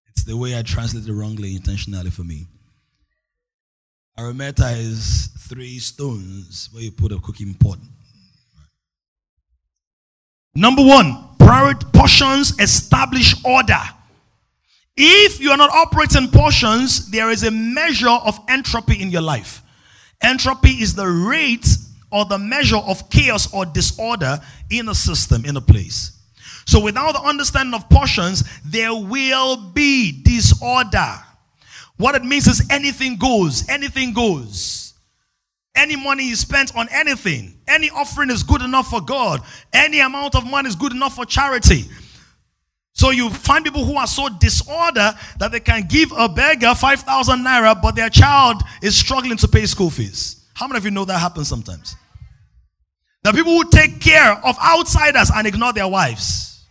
it's the way I translated it wrongly intentionally for me. Arometa is three stones where you put a cooking pot. Number one, priority portions establish order. If you are not operating portions, there is a measure of entropy in your life. Entropy is the rate or the measure of chaos or disorder in a system, in a place. So, without the understanding of portions, there will be disorder. What it means is anything goes, anything goes. Any money is spent on anything, any offering is good enough for God. Any amount of money is good enough for charity. So you find people who are so disorder that they can give a beggar 5,000 naira, but their child is struggling to pay school fees. How many of you know that happens sometimes? The people who take care of outsiders and ignore their wives.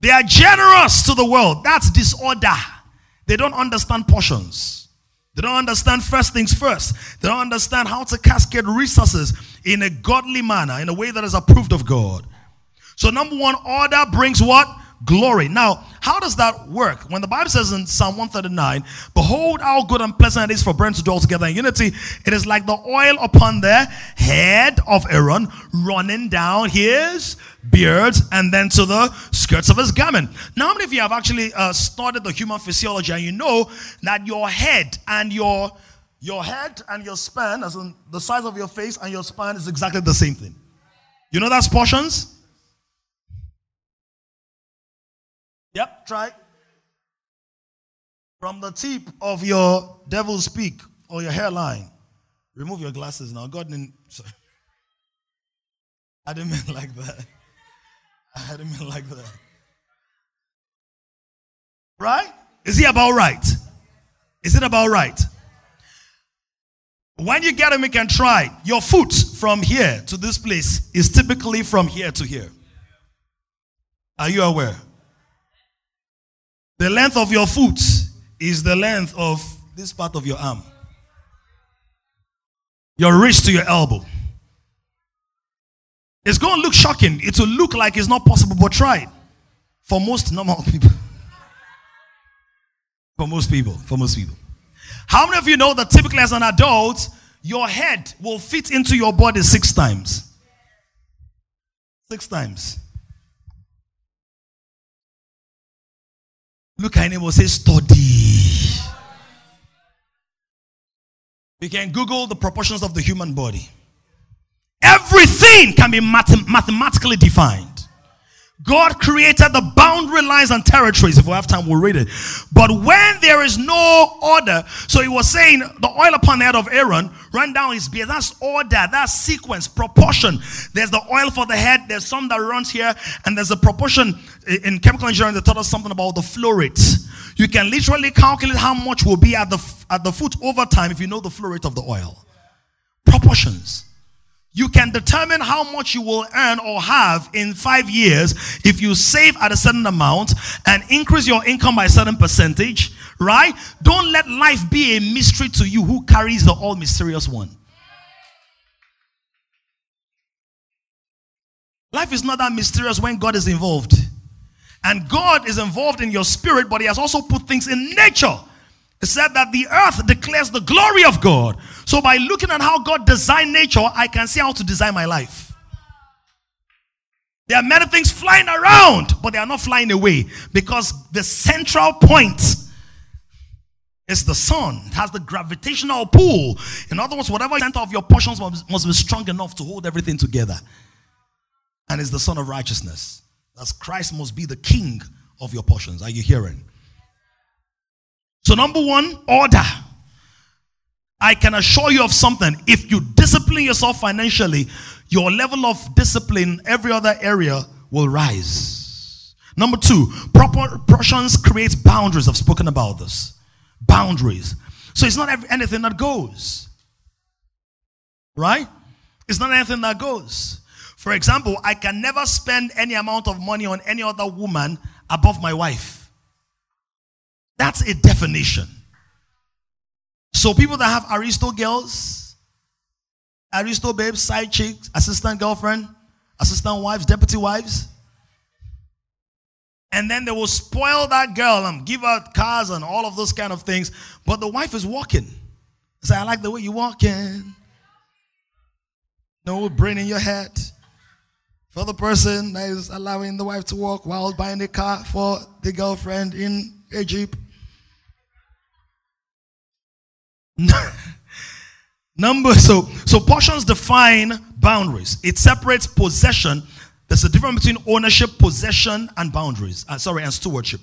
They are generous to the world. That's disorder. They don't understand portions. They don't understand first things first. They don't understand how to cascade resources in a godly manner, in a way that is approved of God. So, number one, order brings what? Glory. Now, how does that work? When the Bible says in Psalm 139, Behold how good and pleasant it is for brethren to dwell together in unity, it is like the oil upon the head of Aaron running down his beard and then to the skirts of his garment. Now, how many of you have actually uh, studied the human physiology and you know that your head and your your head and your span, as in the size of your face and your span, is exactly the same thing. You know that's portions? Yep, try. From the tip of your devil's peak or your hairline. Remove your glasses now. God didn't. Sorry. I didn't mean like that. I didn't mean like that. Right? Is he about right? Is it about right? When you get him, you can try. Your foot from here to this place is typically from here to here. Are you aware? The length of your foot is the length of this part of your arm. Your wrist to your elbow. It's going to look shocking. It will look like it's not possible, but try it. For most normal people. For most people. For most people. How many of you know that typically as an adult, your head will fit into your body six times? Six times. Look at and say, study. We can Google the proportions of the human body. Everything can be math- mathematically defined. God created the boundary lines and territories. If we have time, we'll read it. But when there is no order, so he was saying the oil upon the head of Aaron ran down his beard. That's order, that's sequence, proportion. There's the oil for the head, there's some that runs here, and there's a proportion in chemical engineering that taught us something about the flow rate. You can literally calculate how much will be at the at the foot over time if you know the flow rate of the oil. Proportions. You can determine how much you will earn or have in five years if you save at a certain amount and increase your income by a certain percentage, right? Don't let life be a mystery to you who carries the all mysterious one. Life is not that mysterious when God is involved. And God is involved in your spirit, but He has also put things in nature it said that the earth declares the glory of God. So by looking at how God designed nature, I can see how to design my life. There are many things flying around, but they are not flying away because the central point is the sun. It has the gravitational pull. In other words, whatever center of your portions must, be strong enough to hold everything together. And it's the Son of righteousness. Thus, Christ must be the king of your portions. Are you hearing? So, number one, order. I can assure you of something. If you discipline yourself financially, your level of discipline, every other area will rise. Number two, proper portions create boundaries. I've spoken about this. Boundaries. So it's not anything that goes. Right? It's not anything that goes. For example, I can never spend any amount of money on any other woman above my wife. That's a definition. So people that have aristo girls, aristo babes, side chicks, assistant girlfriend, assistant wives, deputy wives, and then they will spoil that girl and give her cars and all of those kind of things. But the wife is walking. Say, I like the way you're walking. No brain in your head. For the person that is allowing the wife to walk while buying a car for the girlfriend in a Number so so portions define boundaries. It separates possession. There's a difference between ownership, possession, and boundaries. Uh, sorry, and stewardship.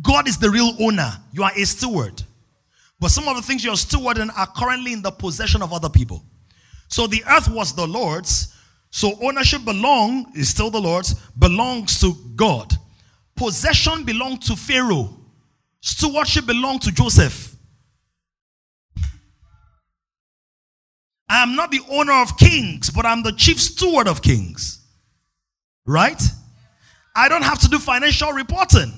God is the real owner. You are a steward. But some of the things you're stewarding are currently in the possession of other people. So the earth was the Lord's. So ownership belong is still the Lord's, belongs to God. Possession belonged to Pharaoh. Stewardship belonged to Joseph. I am not the owner of kings, but I'm the chief steward of kings. Right? I don't have to do financial reporting,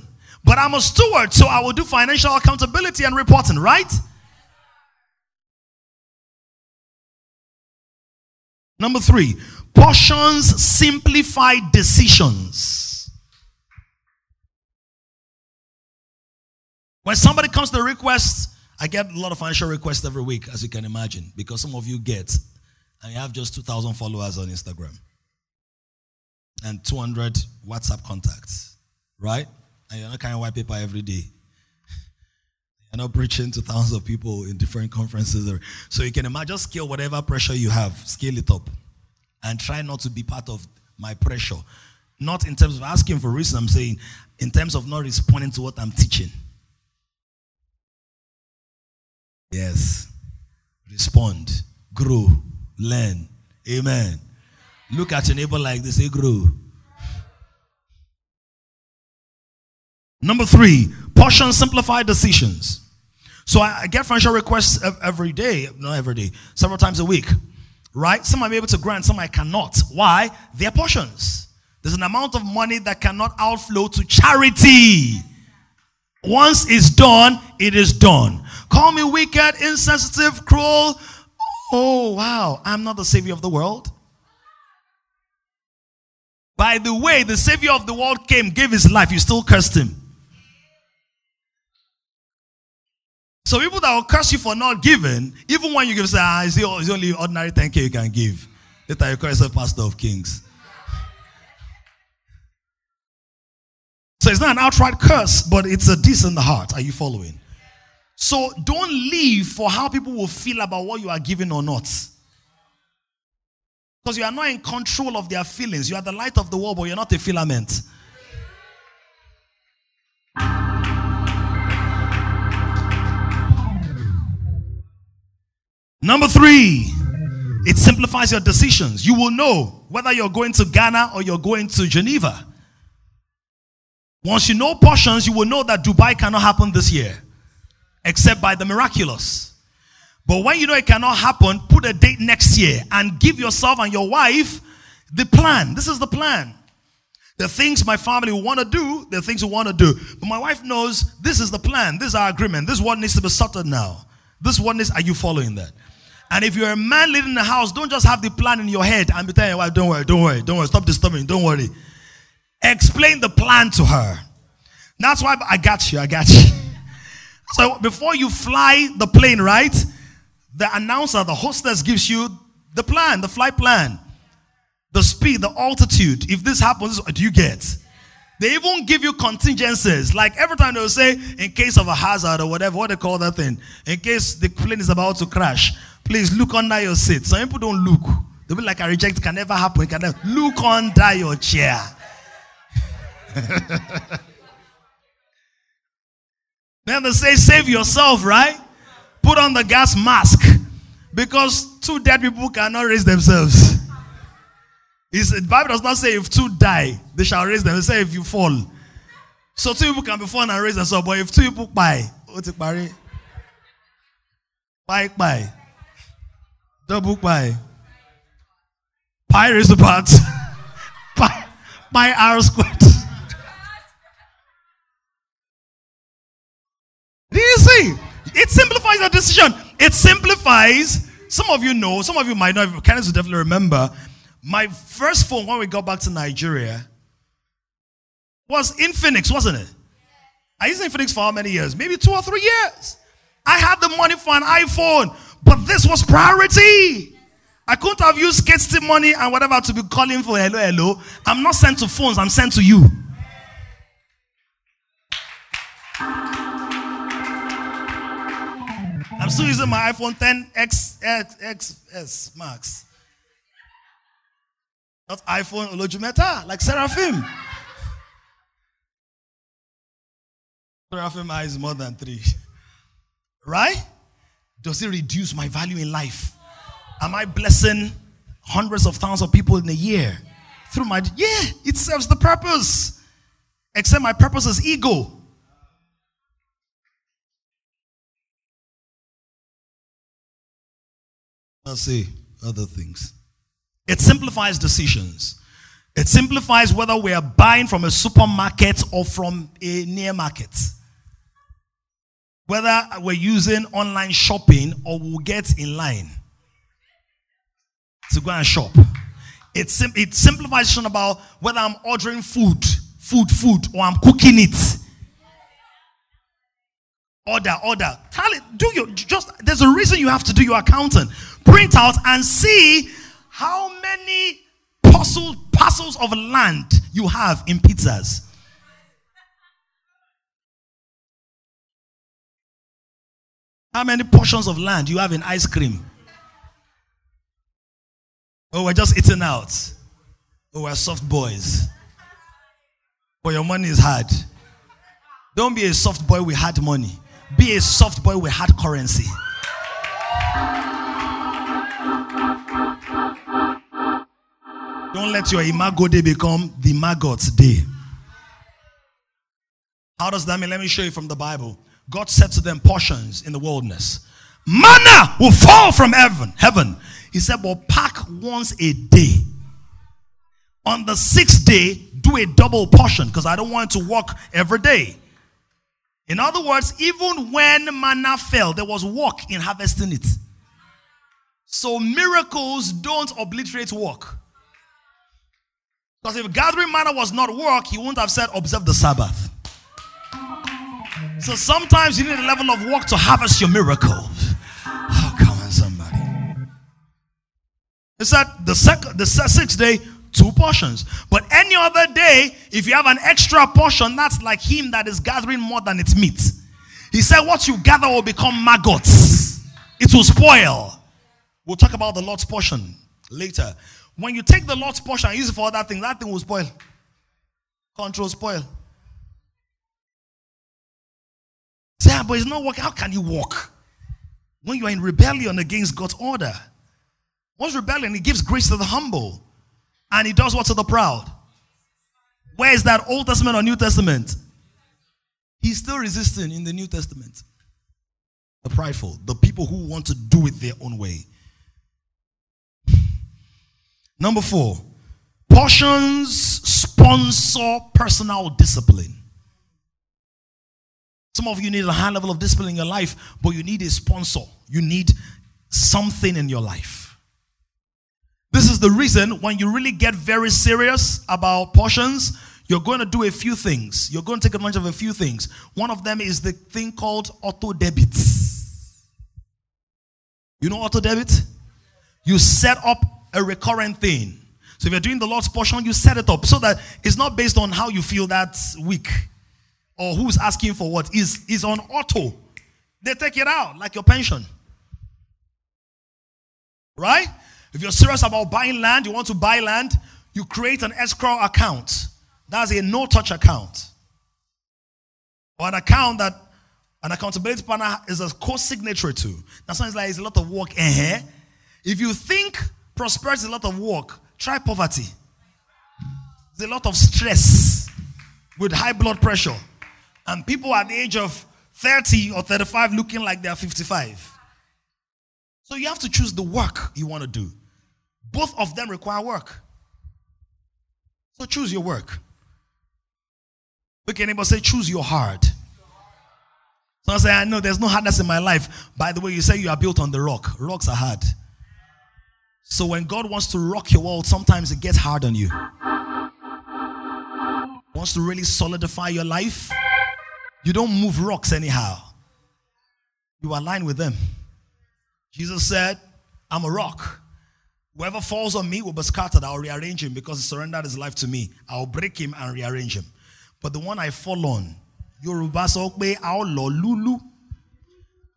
but I'm a steward, so I will do financial accountability and reporting, right? Number three, portions simplify decisions. When somebody comes to the request, I get a lot of financial requests every week, as you can imagine, because some of you get, and you have just 2,000 followers on Instagram and 200 WhatsApp contacts, right? And you're not carrying white paper every day. You're not preaching to thousands of people in different conferences. So you can imagine, scale whatever pressure you have, scale it up, and try not to be part of my pressure. Not in terms of asking for reason, I'm saying in terms of not responding to what I'm teaching. Yes. Respond, grow, learn. Amen. Look at your neighbor like this, say, grow. Number three, portion simplify decisions. So I, I get financial requests every day, not every day, several times a week, right? Some I'm able to grant, some I cannot. Why? They're portions. There's an amount of money that cannot outflow to charity. Once it's done, it is done. Call me wicked, insensitive, cruel. Oh, wow. I'm not the savior of the world. By the way, the savior of the world came, gave his life. You still cursed him. So people that will curse you for not giving, even when you give, say, ah, it's only ordinary 10k you can give. Later you call yourself pastor of kings. So it's not an outright curse, but it's a decent heart. Are you following? So don't live for how people will feel about what you are giving or not. Because you are not in control of their feelings. You are the light of the world, but you're not a filament. Number three, it simplifies your decisions. You will know whether you're going to Ghana or you're going to Geneva. Once you know portions, you will know that Dubai cannot happen this year except by the miraculous. But when you know it cannot happen, put a date next year and give yourself and your wife the plan. This is the plan. The things my family want to do, the things we want to do. But my wife knows this is the plan. This is our agreement. This is what needs to be sorted now. This one is, are you following that? And if you're a man living in the house, don't just have the plan in your head and be telling your wife, don't worry, don't worry, don't worry, stop disturbing, don't worry. Explain the plan to her. That's why I got you, I got you. So before you fly the plane, right? The announcer, the hostess gives you the plan, the flight plan, the speed, the altitude. If this happens, do you get? They even give you contingencies. Like every time they will say, in case of a hazard or whatever, what they call that thing, in case the plane is about to crash, please look under your seat. Some people don't look. They'll be like, I reject, it can never happen. It can never. Look under your chair. then they say, save yourself, right? Put on the gas mask. Because two dead people cannot raise themselves. It's, the Bible does not say if two die, they shall raise them. It says if you fall. So two people can be fallen and raise themselves, but if two people buy? Pi pi. Double pi. Pi raised to part. pi, pi r squared. See? It simplifies the decision. It simplifies. Some of you know, some of you might not, Kenneth will definitely remember. My first phone when we got back to Nigeria was Infinix, wasn't it? I used Infinix for how many years? Maybe two or three years. I had the money for an iPhone, but this was priority. I couldn't have used skate money and whatever to be calling for hello, hello. I'm not sent to phones, I'm sent to you. I'm still using my iPhone 10 X, X, XS Max. Not iPhone Olojumeta, like Seraphim. Seraphim is more than three. Right? Does it reduce my value in life? Am I blessing hundreds of thousands of people in a year? Through my yeah, it serves the purpose. Except my purpose is ego. Let's see other things. It simplifies decisions. It simplifies whether we are buying from a supermarket or from a near market. Whether we're using online shopping or we'll get in line to go and shop. It, sim- it simplifies about whether I'm ordering food, food, food, or I'm cooking it. Order, order. Tell it, do your just there's a reason you have to do your accounting. Print out and see how many parcel, parcels of land you have in pizzas. How many portions of land you have in ice cream? Oh, we're just eating out. Oh, we're soft boys. But your money is hard. Don't be a soft boy with hard money. Be a soft boy with hard currency. Don't let your imago Dei become the maggots day. How does that mean? Let me show you from the Bible. God said to them portions in the wilderness. Manna will fall from heaven. Heaven. He said, "Well, pack once a day. On the sixth day, do a double portion because I don't want to work every day." In other words, even when manna fell, there was work in harvesting it. So miracles don't obliterate work. Because if gathering manna was not work, he wouldn't have said, observe the Sabbath. So sometimes you need a level of work to harvest your miracles. Oh, come on, somebody. It's that the second, the sixth day, two portions. But any other day, if you have an extra portion, that's like him that is gathering more than its meat. He said, What you gather will become maggots, it will spoil. We'll talk about the Lord's portion later. When you take the Lord's portion and use it for other things, that thing will spoil. Control spoil. Say, ah, but it's not working. How can you walk? When you are in rebellion against God's order. What's rebellion? He gives grace to the humble. And he does what to the proud. Where is that Old Testament or New Testament? He's still resisting in the New Testament. The prideful, the people who want to do it their own way. Number four, portions sponsor personal discipline. Some of you need a high level of discipline in your life, but you need a sponsor. You need something in your life. This is the reason when you really get very serious about portions, you're going to do a few things. You're going to take advantage of a few things. One of them is the thing called auto debit. You know auto debit? You set up a recurrent thing. So if you're doing the Lord's portion, you set it up so that it's not based on how you feel that week or who's asking for what. Is is on auto. They take it out like your pension. Right? If you're serious about buying land, you want to buy land, you create an escrow account. That's a no-touch account. Or an account that an accountability partner is a co-signatory to. That sounds like it's a lot of work. Uh-huh. If you think prosperity is a lot of work, try poverty. There's a lot of stress with high blood pressure. And people at the age of 30 or 35 looking like they're 55. So you have to choose the work you want to do. Both of them require work. So choose your work. Look at anybody say, choose your heart. So I say, I know there's no hardness in my life. By the way, you say you are built on the rock. Rocks are hard. So when God wants to rock your world, sometimes it gets hard on you. Wants to really solidify your life. You don't move rocks anyhow. You align with them. Jesus said, I'm a rock. Whoever falls on me will be scattered. I'll rearrange him because he surrendered his life to me. I'll break him and rearrange him. But the one I fall on, Yoruba Sokbe, I'll lulu.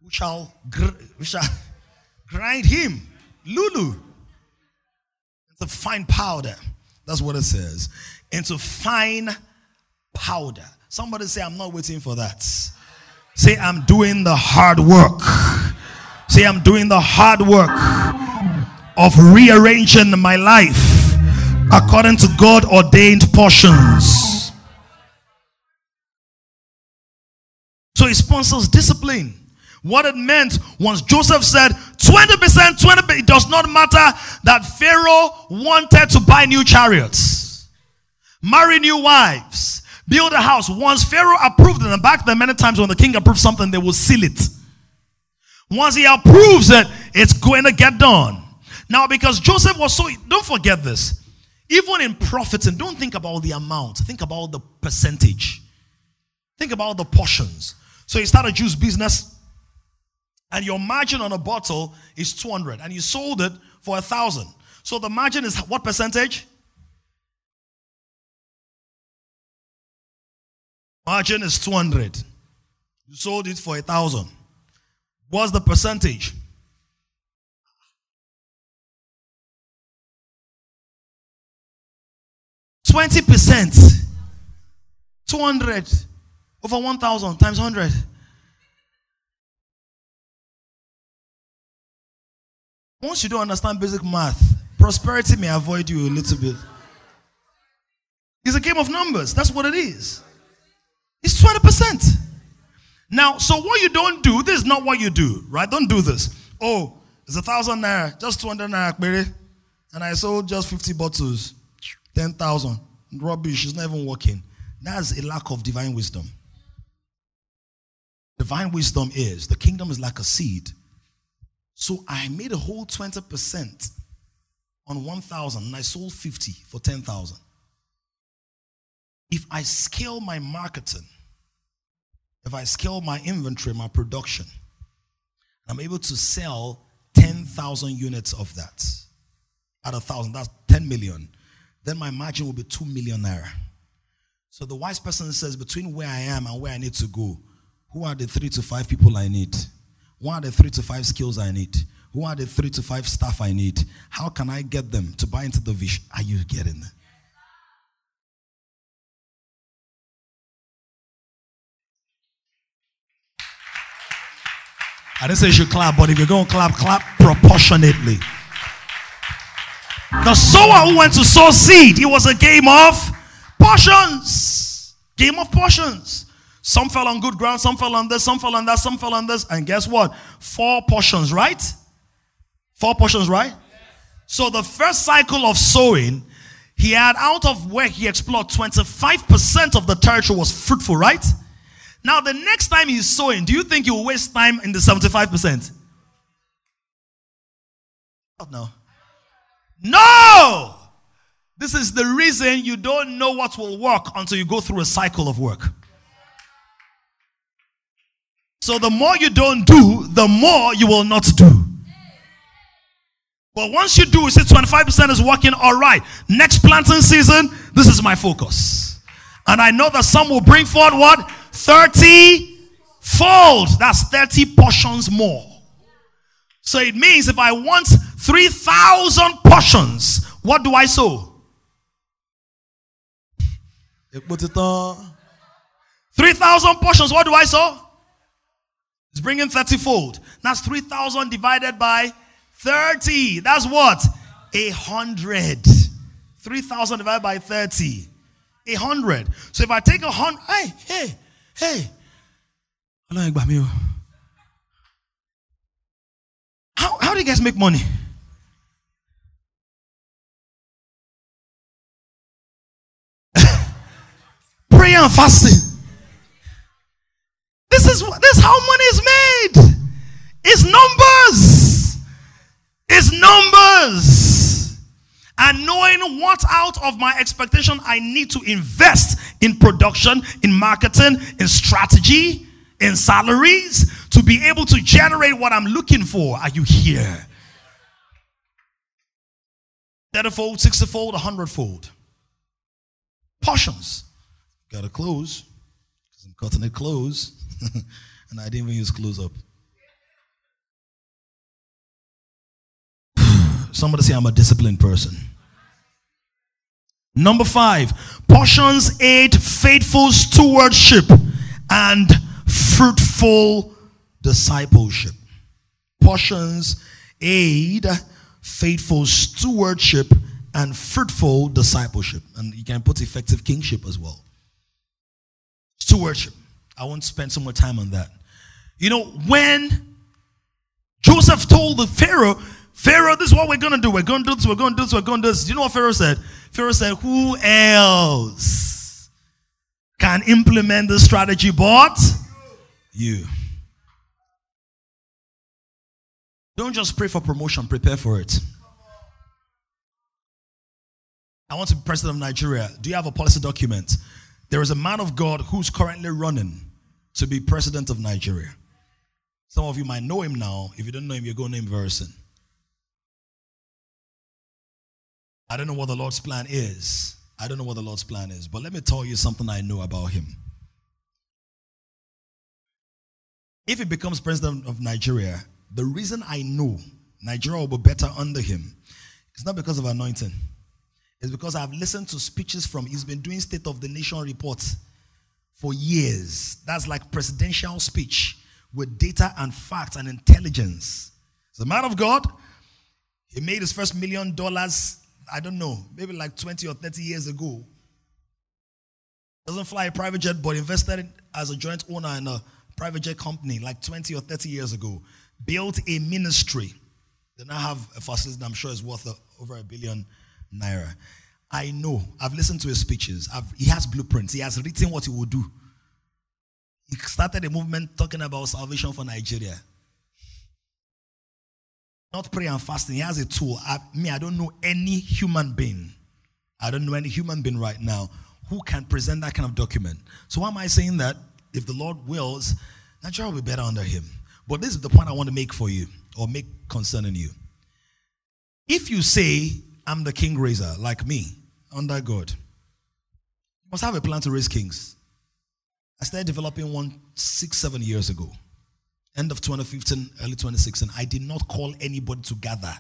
Shall grind him. Lulu. A fine powder. That's what it says. Into fine powder. Somebody say, I'm not waiting for that. Say, I'm doing the hard work. Say, I'm doing the hard work of rearranging my life according to God ordained portions. So he sponsors discipline. What it meant once Joseph said 20%, 20, it does not matter that Pharaoh wanted to buy new chariots, marry new wives, build a house. Once Pharaoh approved it, and back then, many times when the king approved something, they will seal it. Once he approves it, it's going to get done. Now, because Joseph was so, don't forget this. Even in profiting, don't think about the amount, think about the percentage. Think about the portions. So he started a juice business, and your margin on a bottle is 200, and you sold it for a thousand. So the margin is what percentage? Margin is 200. You sold it for a thousand. What's the percentage? Twenty percent. Two hundred over one thousand times hundred. Once you don't understand basic math, prosperity may avoid you a little bit. It's a game of numbers. That's what it is. It's 20%. Now, so what you don't do, this is not what you do, right? Don't do this. Oh, it's a thousand naira, just 200 naira, baby. And I sold just 50 bottles, 10,000. Rubbish, it's not even working. That's a lack of divine wisdom. Divine wisdom is the kingdom is like a seed. So I made a whole 20% on 1,000 and I sold 50 for 10,000. If I scale my marketing, if I scale my inventory, my production, I'm able to sell 10,000 units of that at a thousand, that's 10 million, then my margin will be 2 million naira. So the wise person says, between where I am and where I need to go, who are the three to five people I need? What are the three to five skills I need? Who are the three to five staff I need? How can I get them to buy into the vision? Are you getting it? I didn't say you should clap, but if you're going to clap, clap proportionately. The sower who went to sow seed, it was a game of portions. Game of portions. Some fell on good ground, some fell on this, some fell on that, some fell on this. And guess what? Four portions, right? Four portions, right? So the first cycle of sowing, he had out of where he explored 25% of the territory was fruitful, right? Now, the next time he's sowing, do you think he will waste time in the 75%? Oh, no. No! This is the reason you don't know what will work until you go through a cycle of work. So, the more you don't do, the more you will not do. But once you do, you say 25% is working all right. Next planting season, this is my focus. And I know that some will bring forward what? 30 fold. That's 30 portions more. So it means if I want 3,000 portions, what do I sow? 3,000 portions, what do I sow? It's bringing 30 fold. That's 3,000 divided by 30. That's what? A hundred. 3,000 divided by 30. A hundred. So if I take a hundred, hey, hey, hey. How, how do you guys make money? Prayer and fasting. This is this is how money is made. It's numbers. It's numbers. And knowing what out of my expectation I need to invest in production, in marketing, in strategy, in salaries to be able to generate what I'm looking for. Are you here? 30 fold, 60 fold, 100 fold. Portions. Gotta close. Because I'm cutting it close. and I didn't even use close up. Somebody say I'm a disciplined person. Number five, portions aid faithful stewardship and fruitful discipleship. Portions aid faithful stewardship and fruitful discipleship. And you can put effective kingship as well. Stewardship. I won't spend so much time on that. You know, when Joseph told the Pharaoh, Pharaoh, this is what we're going to do. We're going to do this, we're going to do this, we're going to do this. You know what Pharaoh said? Pharaoh said, Who else can implement this strategy but you? Don't just pray for promotion, prepare for it. I want to be president of Nigeria. Do you have a policy document? There is a man of God who's currently running to be president of Nigeria. Some of you might know him now. If you don't know him, you're going to name very soon. I don't know what the Lord's plan is. I don't know what the Lord's plan is. But let me tell you something I know about him. If he becomes president of Nigeria, the reason I know Nigeria will be better under him is not because of anointing. It's because I've listened to speeches from, he's been doing State of the Nation reports for years. That's like presidential speech with data and facts and intelligence. As a man of God, he made his first million dollars, I don't know, maybe like 20 or 30 years ago. Doesn't fly a private jet, but invested as a joint owner in a private jet company like 20 or 30 years ago built a ministry. They now have a facility I'm sure is worth over a billion naira. I know. I've listened to his speeches. I've, he has blueprints. He has written what he will do. He started a movement talking about salvation for Nigeria. Not prayer and fasting. He has a tool. I, me, I don't know any human being. I don't know any human being right now who can present that kind of document. So why am I saying that? If the Lord wills, Nigeria will be better under him. But this is the point I want to make for you or make concerning you. If you say, I'm the king raiser, like me, under God, you must have a plan to raise kings. I started developing one six, seven years ago. End of 2015, early 2016. I did not call anybody to gather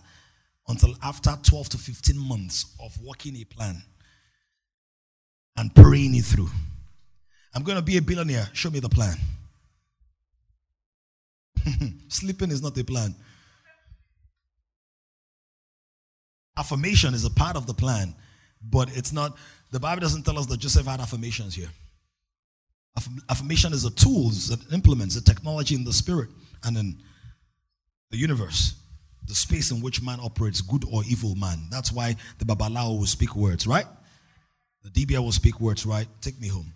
until after 12 to 15 months of working a plan and praying it through. I'm going to be a billionaire. Show me the plan. Sleeping is not a plan. Affirmation is a part of the plan, but it's not. The Bible doesn't tell us that Joseph had affirmations here. Affirmation is a tool that implements the technology in the spirit and in the universe, the space in which man operates, good or evil man. That's why the Babalawo will speak words, right? The Dibia will speak words, right? Take me home.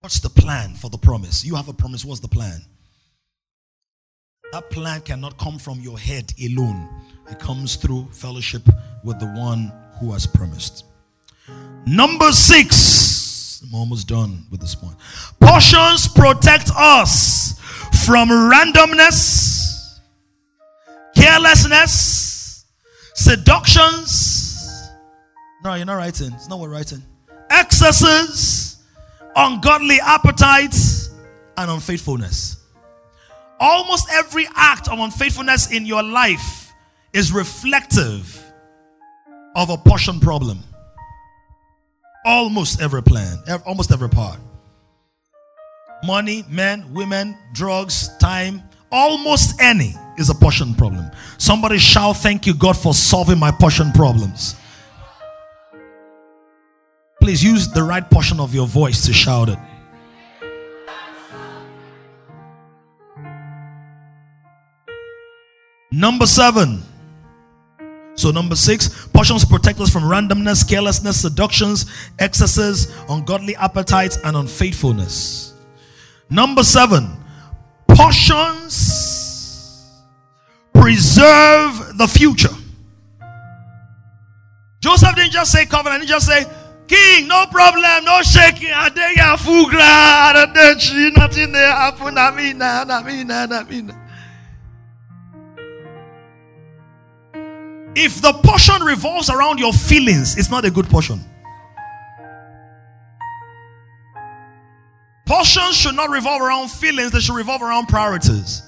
What's the plan for the promise? You have a promise. What's the plan? That plan cannot come from your head alone, it comes through fellowship with the one who has promised. Number six, I'm almost done with this point. Portions protect us from randomness, carelessness, seductions. No, you're not writing. It's not what writing. Excesses ungodly appetites, and unfaithfulness. Almost every act of unfaithfulness in your life is reflective of a portion problem. Almost every plan, almost every part. Money, men, women, drugs, time, almost any is a portion problem. Somebody shout, Thank you, God, for solving my portion problems. Please use the right portion of your voice to shout it. Number seven. So, number six, portions protect us from randomness, carelessness, seductions, excesses, ungodly appetites, and unfaithfulness. Number seven, portions preserve the future. Joseph didn't just say covenant, he just say, King, no problem, no shaking. I dare you full glad. Nothing there happen. I mean, I mean, I mean. If the portion revolves around your feelings, it's not a good portion. Portions should not revolve around feelings, they should revolve around priorities.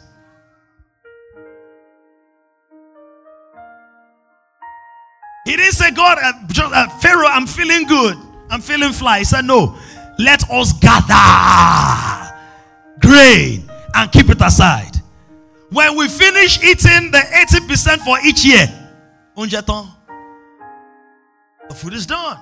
He didn't say, God, uh, uh, Pharaoh, I'm feeling good. I'm feeling fly. He said, No, let us gather grain and keep it aside. When we finish eating the 80% for each year, the food is done.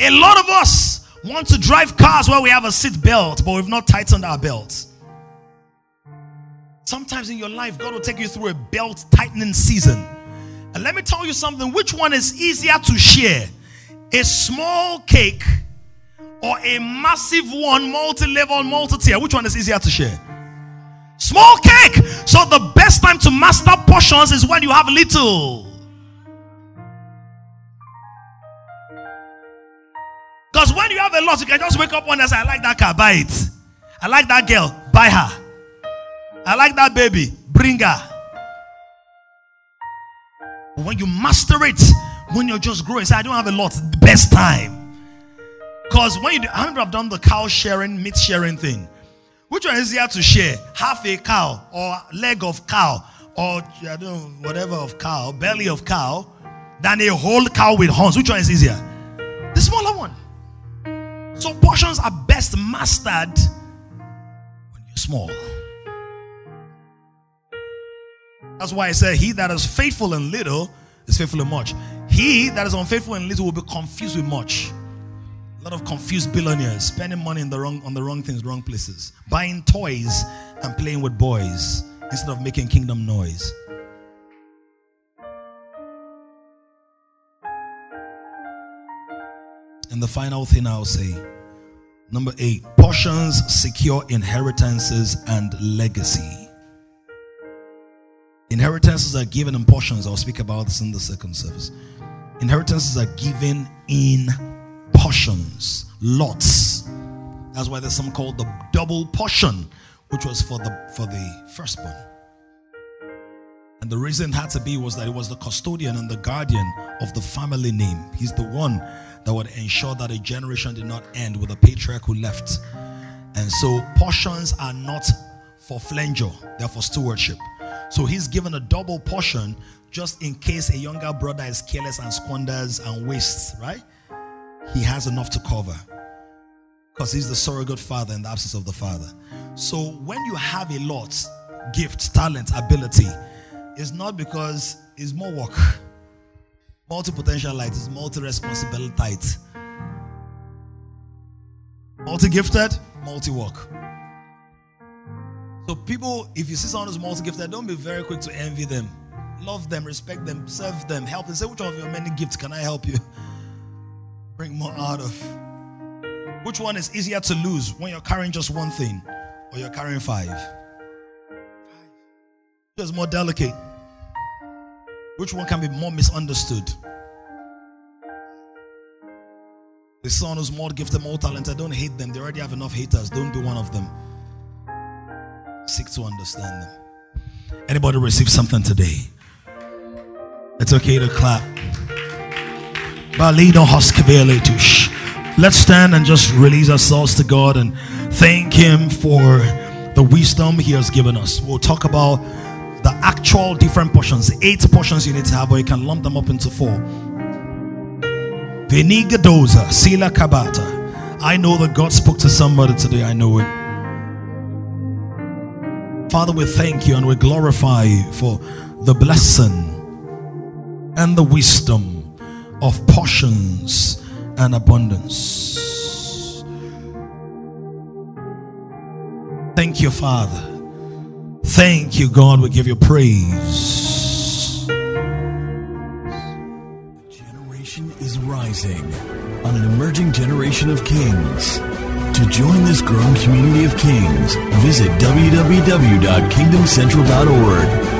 A lot of us want to drive cars where we have a seat belt, but we've not tightened our belts. Sometimes in your life, God will take you through a belt tightening season. And let me tell you something which one is easier to share? A small cake or a massive one, multi level, multi tier? Which one is easier to share? Small cake. So the best time to master portions is when you have little. Because when you have a lot, you can just wake up one day and say, I like that car, buy it. I like that girl, buy her. I like that baby. Bring her. But when you master it, when you're just growing, say, I don't have a lot. Best time. Because when you do, I remember I've done the cow sharing, meat sharing thing. Which one is easier to share? Half a cow or leg of cow or I don't know, whatever of cow, belly of cow, than a whole cow with horns. Which one is easier? The smaller one. So portions are best mastered when you're small. That's why I said, He that is faithful in little is faithful in much. He that is unfaithful in little will be confused with much. A lot of confused billionaires spending money in the wrong, on the wrong things, wrong places, buying toys and playing with boys instead of making kingdom noise. And the final thing I'll say number eight portions secure inheritances and legacy. Inheritances are given in portions. I'll speak about this in the second service. Inheritances are given in portions, lots. That's why there's something called the double portion, which was for the for the firstborn. And the reason it had to be was that it was the custodian and the guardian of the family name. He's the one that would ensure that a generation did not end with a patriarch who left. And so portions are not for flanger, they're for stewardship. So he's given a double portion just in case a younger brother is careless and squanders and wastes, right? He has enough to cover because he's the surrogate father in the absence of the father. So when you have a lot, gift, talent, ability, it's not because it's more work. Multipotentialite is multi responsibility. Multi gifted, multi work. So, people, if you see someone who's multi gifted, don't be very quick to envy them. Love them, respect them, serve them, help them. Say, which one of your many gifts can I help you bring more out of? Which one is easier to lose when you're carrying just one thing or you're carrying five? Which is more delicate? Which one can be more misunderstood? The son who's more gifted, more talented, don't hate them. They already have enough haters. Don't be one of them seek to understand them. Anybody receive something today? It's okay to clap. Let's stand and just release ourselves to God and thank Him for the wisdom He has given us. We'll talk about the actual different portions, eight portions you need to have, but you can lump them up into four. Venigadoza, Sila Kabata. I know that God spoke to somebody today. I know it. Father, we thank you and we glorify you for the blessing and the wisdom of portions and abundance. Thank you, Father. Thank you, God. We give you praise. Generation is rising on an emerging generation of kings. To join this growing community of kings, visit www.kingdomcentral.org